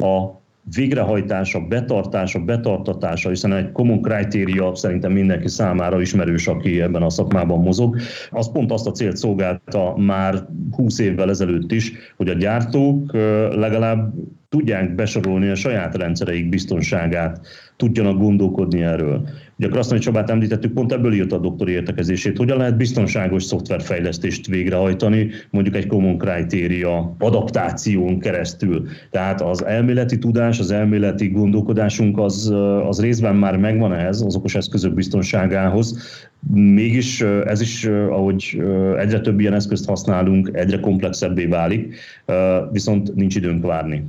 a végrehajtása, betartása, betartatása, hiszen egy common criteria szerintem mindenki számára ismerős, aki ebben a szakmában mozog, az pont azt a célt szolgálta már 20 évvel ezelőtt is, hogy a gyártók legalább tudják besorolni a saját rendszereik biztonságát, tudjanak gondolkodni erről. Ugye a Krasznai Csabát említettük, pont ebből írt a doktori értekezését, hogyan lehet biztonságos szoftverfejlesztést végrehajtani, mondjuk egy common criteria adaptáción keresztül. Tehát az elméleti tudás, az elméleti gondolkodásunk az, az részben már megvan ehhez, az okos eszközök biztonságához, Mégis ez is, ahogy egyre több ilyen eszközt használunk, egyre komplexebbé válik, viszont nincs időnk várni.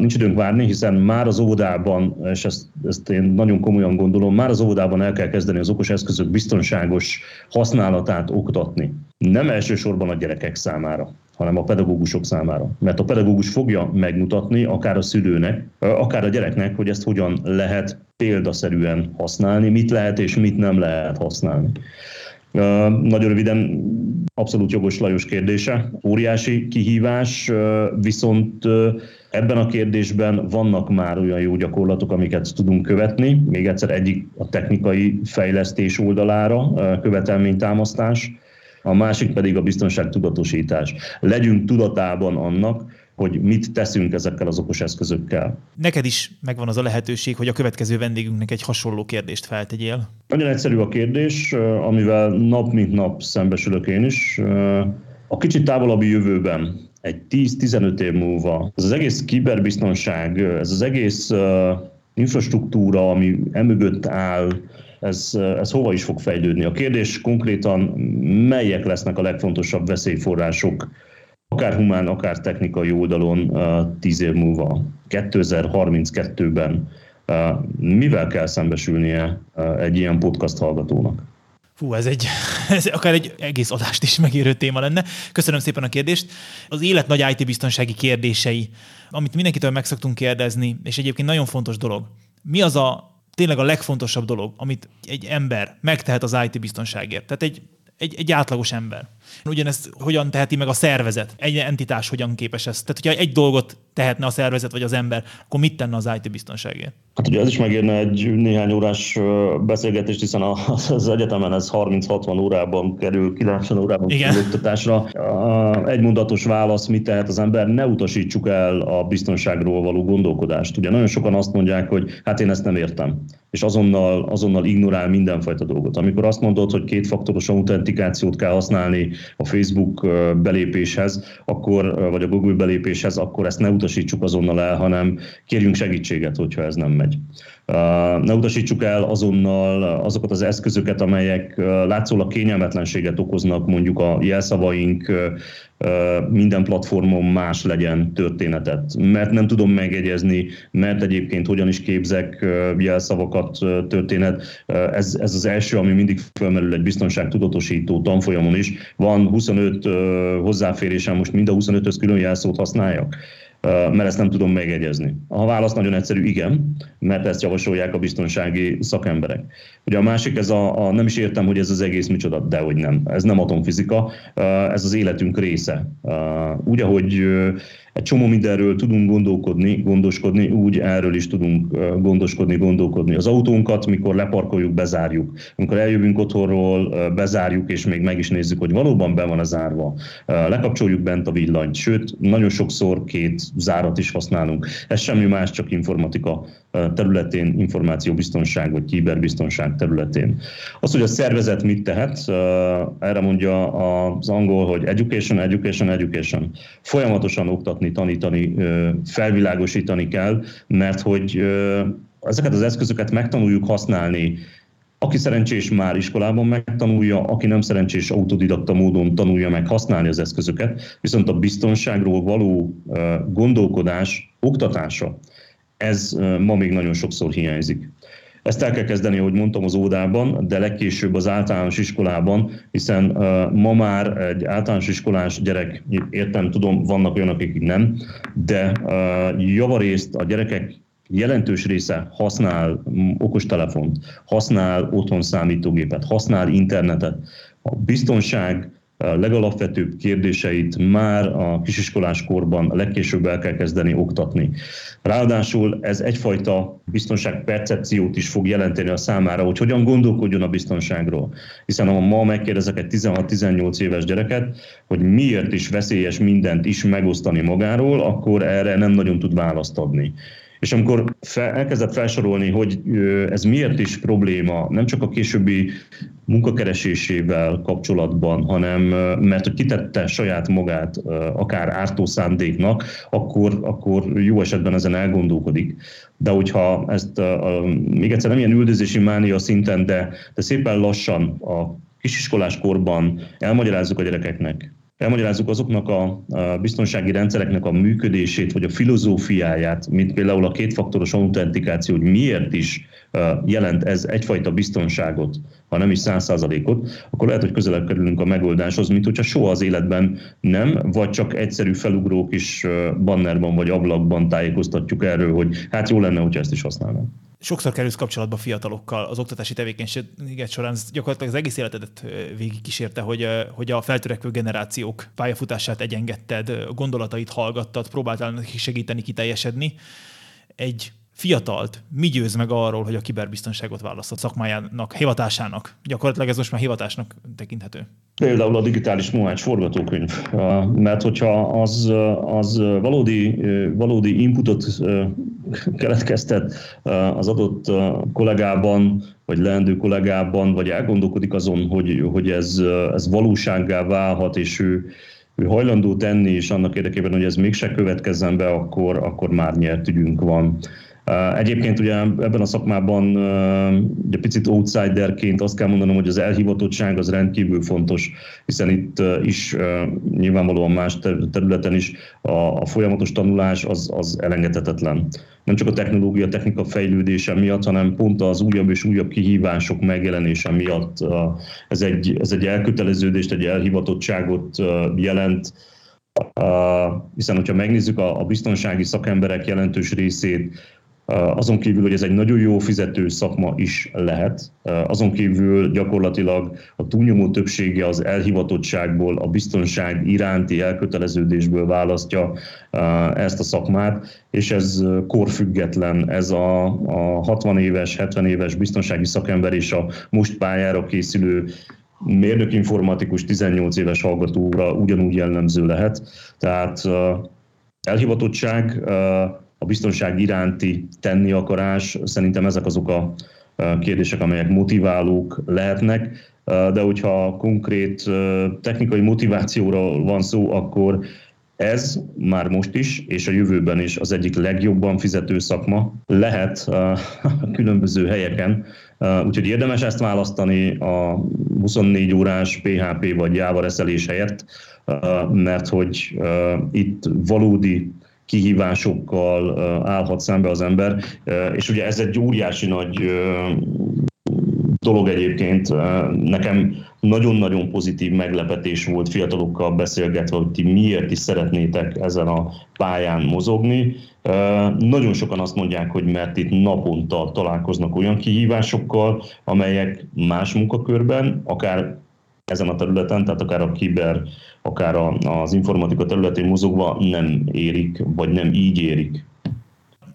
Nincs időnk várni, hiszen már az óvodában, és ezt, ezt én nagyon komolyan gondolom, már az óvodában el kell kezdeni az okos eszközök biztonságos használatát oktatni. Nem elsősorban a gyerekek számára, hanem a pedagógusok számára. Mert a pedagógus fogja megmutatni akár a szülőnek, akár a gyereknek, hogy ezt hogyan lehet példaszerűen használni, mit lehet és mit nem lehet használni. Nagyon röviden, abszolút jogos Lajos kérdése. Óriási kihívás, viszont ebben a kérdésben vannak már olyan jó gyakorlatok, amiket tudunk követni. Még egyszer egyik a technikai fejlesztés oldalára, követelménytámasztás, a másik pedig a biztonság tudatosítás. Legyünk tudatában annak, hogy mit teszünk ezekkel az okos eszközökkel. Neked is megvan az a lehetőség, hogy a következő vendégünknek egy hasonló kérdést feltegyél. Nagyon egyszerű a kérdés, amivel nap mint nap szembesülök én is. A kicsit távolabbi jövőben, egy 10-15 év múlva, ez az egész kiberbiztonság, ez az egész infrastruktúra, ami emögött áll, ez, ez hova is fog fejlődni. A kérdés konkrétan, melyek lesznek a legfontosabb veszélyforrások akár humán, akár technikai oldalon tíz év múlva, 2032-ben mivel kell szembesülnie egy ilyen podcast hallgatónak? Fú, ez egy, ez akár egy egész adást is megérő téma lenne. Köszönöm szépen a kérdést. Az élet nagy IT-biztonsági kérdései, amit mindenkitől meg szoktunk kérdezni, és egyébként nagyon fontos dolog. Mi az a tényleg a legfontosabb dolog, amit egy ember megtehet az IT-biztonságért? Tehát egy, egy, egy átlagos ember. Ugyanezt hogyan teheti meg a szervezet? Egy entitás hogyan képes ezt? Tehát, hogyha egy dolgot tehetne a szervezet vagy az ember, akkor mit tenne az IT biztonságért? Hát ugye ez is megérne egy néhány órás beszélgetést, hiszen az egyetemen ez 30-60 órában kerül, 90 órában oktatásra. Egy mondatos válasz, mit tehet az ember? Ne utasítsuk el a biztonságról való gondolkodást. Ugye nagyon sokan azt mondják, hogy hát én ezt nem értem és azonnal, azonnal ignorál mindenfajta dolgot. Amikor azt mondod, hogy kétfaktoros autentikációt kell használni a Facebook belépéshez, akkor, vagy a Google belépéshez, akkor ezt ne utasítsuk azonnal el, hanem kérjünk segítséget, hogyha ez nem megy. Ne utasítsuk el azonnal azokat az eszközöket, amelyek látszólag kényelmetlenséget okoznak, mondjuk a jelszavaink minden platformon más legyen történetet. Mert nem tudom megegyezni, mert egyébként hogyan is képzek jelszavakat történet. Ez, ez az első, ami mindig felmerül egy biztonságtudatosító tanfolyamon is. Van 25 hozzáférésem, most mind a 25-höz külön jelszót használjak mert ezt nem tudom megegyezni. A válasz nagyon egyszerű, igen, mert ezt javasolják a biztonsági szakemberek. Ugye a másik, ez a, a nem is értem, hogy ez az egész micsoda, de hogy nem. Ez nem atomfizika, ez az életünk része. Úgy, ahogy egy csomó mindenről tudunk gondolkodni, gondoskodni, úgy erről is tudunk gondoskodni, gondolkodni. Az autónkat, mikor leparkoljuk, bezárjuk. Amikor eljövünk otthonról, bezárjuk, és még meg is nézzük, hogy valóban be van a zárva. Lekapcsoljuk bent a villanyt, sőt, nagyon sokszor két zárat is használunk. Ez semmi más, csak informatika területén, információbiztonság vagy kiberbiztonság területén. Az, hogy a szervezet mit tehet, erre mondja az angol, hogy education, education, education. Folyamatosan oktatni, tanítani, felvilágosítani kell, mert hogy ezeket az eszközöket megtanuljuk használni, aki szerencsés már iskolában megtanulja, aki nem szerencsés autodidakta módon tanulja meg használni az eszközöket, viszont a biztonságról való gondolkodás, oktatása, ez ma még nagyon sokszor hiányzik. Ezt el kell kezdeni, ahogy mondtam, az ódában, de legkésőbb az általános iskolában, hiszen ma már egy általános iskolás gyerek, értem, tudom, vannak olyanok, akik nem, de javarészt a gyerekek jelentős része használ okostelefont, használ otthon számítógépet, használ internetet. A biztonság, legalapvetőbb kérdéseit már a kisiskolás korban legkésőbb el kell kezdeni oktatni. Ráadásul ez egyfajta biztonságpercepciót is fog jelenteni a számára, hogy hogyan gondolkodjon a biztonságról. Hiszen ha ma megkérdezek egy 16-18 éves gyereket, hogy miért is veszélyes mindent is megosztani magáról, akkor erre nem nagyon tud választ adni. És amikor fel, elkezdett felsorolni, hogy ez miért is probléma, nem csak a későbbi munkakeresésével kapcsolatban, hanem mert hogy kitette saját magát akár ártó szándéknak, akkor, akkor jó esetben ezen elgondolkodik. De hogyha ezt még egyszer nem ilyen üldözési mánia szinten, de, de szépen lassan a kisiskolás korban elmagyarázzuk a gyerekeknek, elmagyarázzuk azoknak a biztonsági rendszereknek a működését, vagy a filozófiáját, mint például a kétfaktoros autentikáció, hogy miért is jelent ez egyfajta biztonságot, ha nem is száz százalékot, akkor lehet, hogy közelebb kerülünk a megoldáshoz, mint hogyha soha az életben nem, vagy csak egyszerű felugró kis bannerban vagy ablakban tájékoztatjuk erről, hogy hát jó lenne, hogyha ezt is használnám sokszor kerülsz kapcsolatba fiatalokkal az oktatási tevékenységet során, ez gyakorlatilag az egész életedet végig kísérte, hogy, hogy a feltörekvő generációk pályafutását egyengedted, gondolatait hallgattad, próbáltál neki segíteni, kiteljesedni. Egy fiatalt mi győz meg arról, hogy a kiberbiztonságot választott szakmájának, hivatásának? Gyakorlatilag ez most már hivatásnak tekinthető. Például a digitális Mohács forgatókönyv, mert hogyha az, az valódi, valódi inputot keletkeztet az adott kollégában, vagy leendő kollégában, vagy elgondolkodik azon, hogy, hogy ez, ez valósággá válhat, és ő, ő hajlandó tenni, és annak érdekében, hogy ez mégse következzen be, akkor, akkor már nyert ügyünk van. Egyébként ugye ebben a szakmában ugye picit outsiderként azt kell mondanom, hogy az elhivatottság az rendkívül fontos, hiszen itt is nyilvánvalóan más területen is a, folyamatos tanulás az, az elengedhetetlen. Nem csak a technológia, technika fejlődése miatt, hanem pont az újabb és újabb kihívások megjelenése miatt ez egy, ez egy elköteleződést, egy elhivatottságot jelent, hiszen, hogyha megnézzük a, a biztonsági szakemberek jelentős részét, azon kívül, hogy ez egy nagyon jó fizető szakma is lehet, azon kívül gyakorlatilag a túlnyomó többsége az elhivatottságból, a biztonság iránti elköteleződésből választja ezt a szakmát, és ez korfüggetlen, ez a, a 60 éves, 70 éves biztonsági szakember és a most pályára készülő mérnök informatikus 18 éves hallgatóra ugyanúgy jellemző lehet. Tehát elhivatottság, a biztonság iránti tenni akarás, szerintem ezek azok a kérdések, amelyek motiválók lehetnek, de hogyha konkrét technikai motivációra van szó, akkor ez már most is, és a jövőben is az egyik legjobban fizető szakma lehet a különböző helyeken. Úgyhogy érdemes ezt választani a 24 órás PHP vagy Java reszelés helyett, mert hogy itt valódi kihívásokkal állhat szembe az ember, és ugye ez egy óriási nagy dolog egyébként. Nekem nagyon-nagyon pozitív meglepetés volt fiatalokkal beszélgetve, hogy ti miért is szeretnétek ezen a pályán mozogni. Nagyon sokan azt mondják, hogy mert itt naponta találkoznak olyan kihívásokkal, amelyek más munkakörben, akár ezen a területen, tehát akár a kiber, akár az informatika területén mozogva nem érik, vagy nem így érik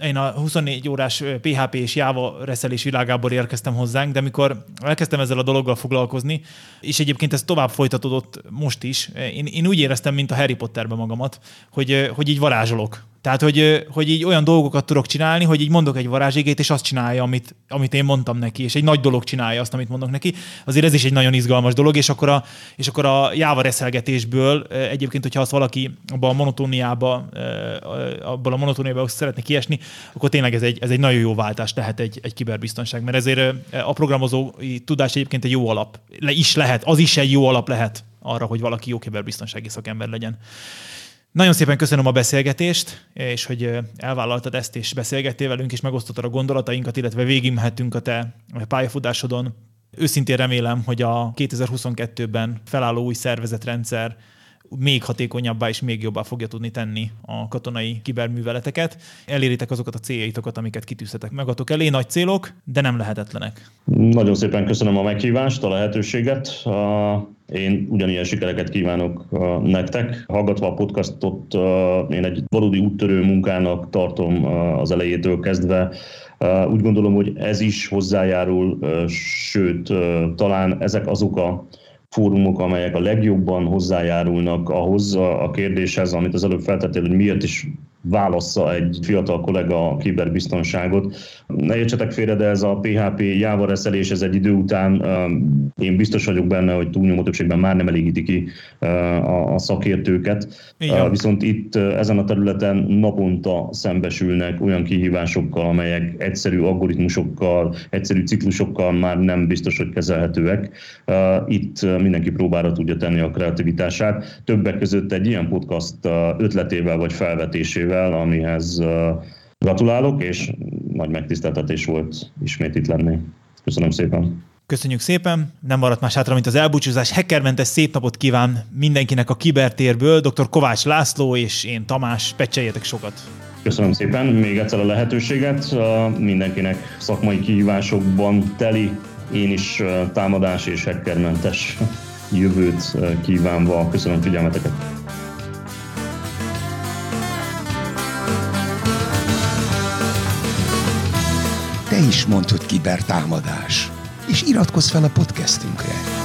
én a 24 órás PHP és Java reszelés világából érkeztem hozzánk, de amikor elkezdtem ezzel a dologgal foglalkozni, és egyébként ez tovább folytatódott most is, én, én úgy éreztem, mint a Harry Potterben magamat, hogy, hogy így varázsolok. Tehát, hogy, hogy így olyan dolgokat tudok csinálni, hogy így mondok egy varázségét, és azt csinálja, amit, amit én mondtam neki, és egy nagy dolog csinálja azt, amit mondok neki. Azért ez is egy nagyon izgalmas dolog, és akkor a, és akkor a Java reszelgetésből egyébként, hogyha azt valaki abban a monotóniába, abban a monotóniába szeretne kiesni, akkor tényleg ez egy, ez egy nagyon jó váltás lehet egy, egy kiberbiztonság, mert ezért a programozói tudás egyébként egy jó alap. Le is lehet, az is egy jó alap lehet arra, hogy valaki jó kiberbiztonsági szakember legyen. Nagyon szépen köszönöm a beszélgetést, és hogy elvállaltad ezt, és beszélgettél velünk, és megosztottad a gondolatainkat, illetve végigmehettünk a te pályafutásodon. Őszintén remélem, hogy a 2022-ben felálló új szervezetrendszer még hatékonyabbá és még jobbá fogja tudni tenni a katonai kiberműveleteket. Eléritek azokat a céljaitokat, amiket kitűztetek magatok elé. Nagy célok, de nem lehetetlenek. Nagyon szépen köszönöm a meghívást, a lehetőséget. Én ugyanilyen sikereket kívánok nektek. Hallgatva a podcastot, én egy valódi úttörő munkának tartom az elejétől kezdve. Úgy gondolom, hogy ez is hozzájárul, sőt, talán ezek azok a fórumok, amelyek a legjobban hozzájárulnak ahhoz a kérdéshez, amit az előbb feltettél, hogy miért is válassza egy fiatal kollega a kiberbiztonságot. Ne értsetek félre, de ez a PHP Java reszelés, ez egy idő után én biztos vagyok benne, hogy túlnyomó többségben már nem elégíti ki a szakértőket. Igen. Viszont itt ezen a területen naponta szembesülnek olyan kihívásokkal, amelyek egyszerű algoritmusokkal, egyszerű ciklusokkal már nem biztos, hogy kezelhetőek. Itt mindenki próbára tudja tenni a kreativitását. Többek között egy ilyen podcast ötletével vagy felvetésével sikerrel, amihez gratulálok, és nagy megtiszteltetés volt ismét itt lenni. Köszönöm szépen! Köszönjük szépen, nem maradt más hátra, mint az elbúcsúzás. Hackermentes szép napot kíván mindenkinek a kibertérből. Dr. Kovács László és én Tamás, pecseljetek sokat! Köszönöm szépen még egyszer a lehetőséget. Mindenkinek szakmai kihívásokban teli, én is támadás és hackermentes jövőt kívánva. Köszönöm figyelmeteket! Is hogy kibertámadás, és iratkozz fel a podcastünkre.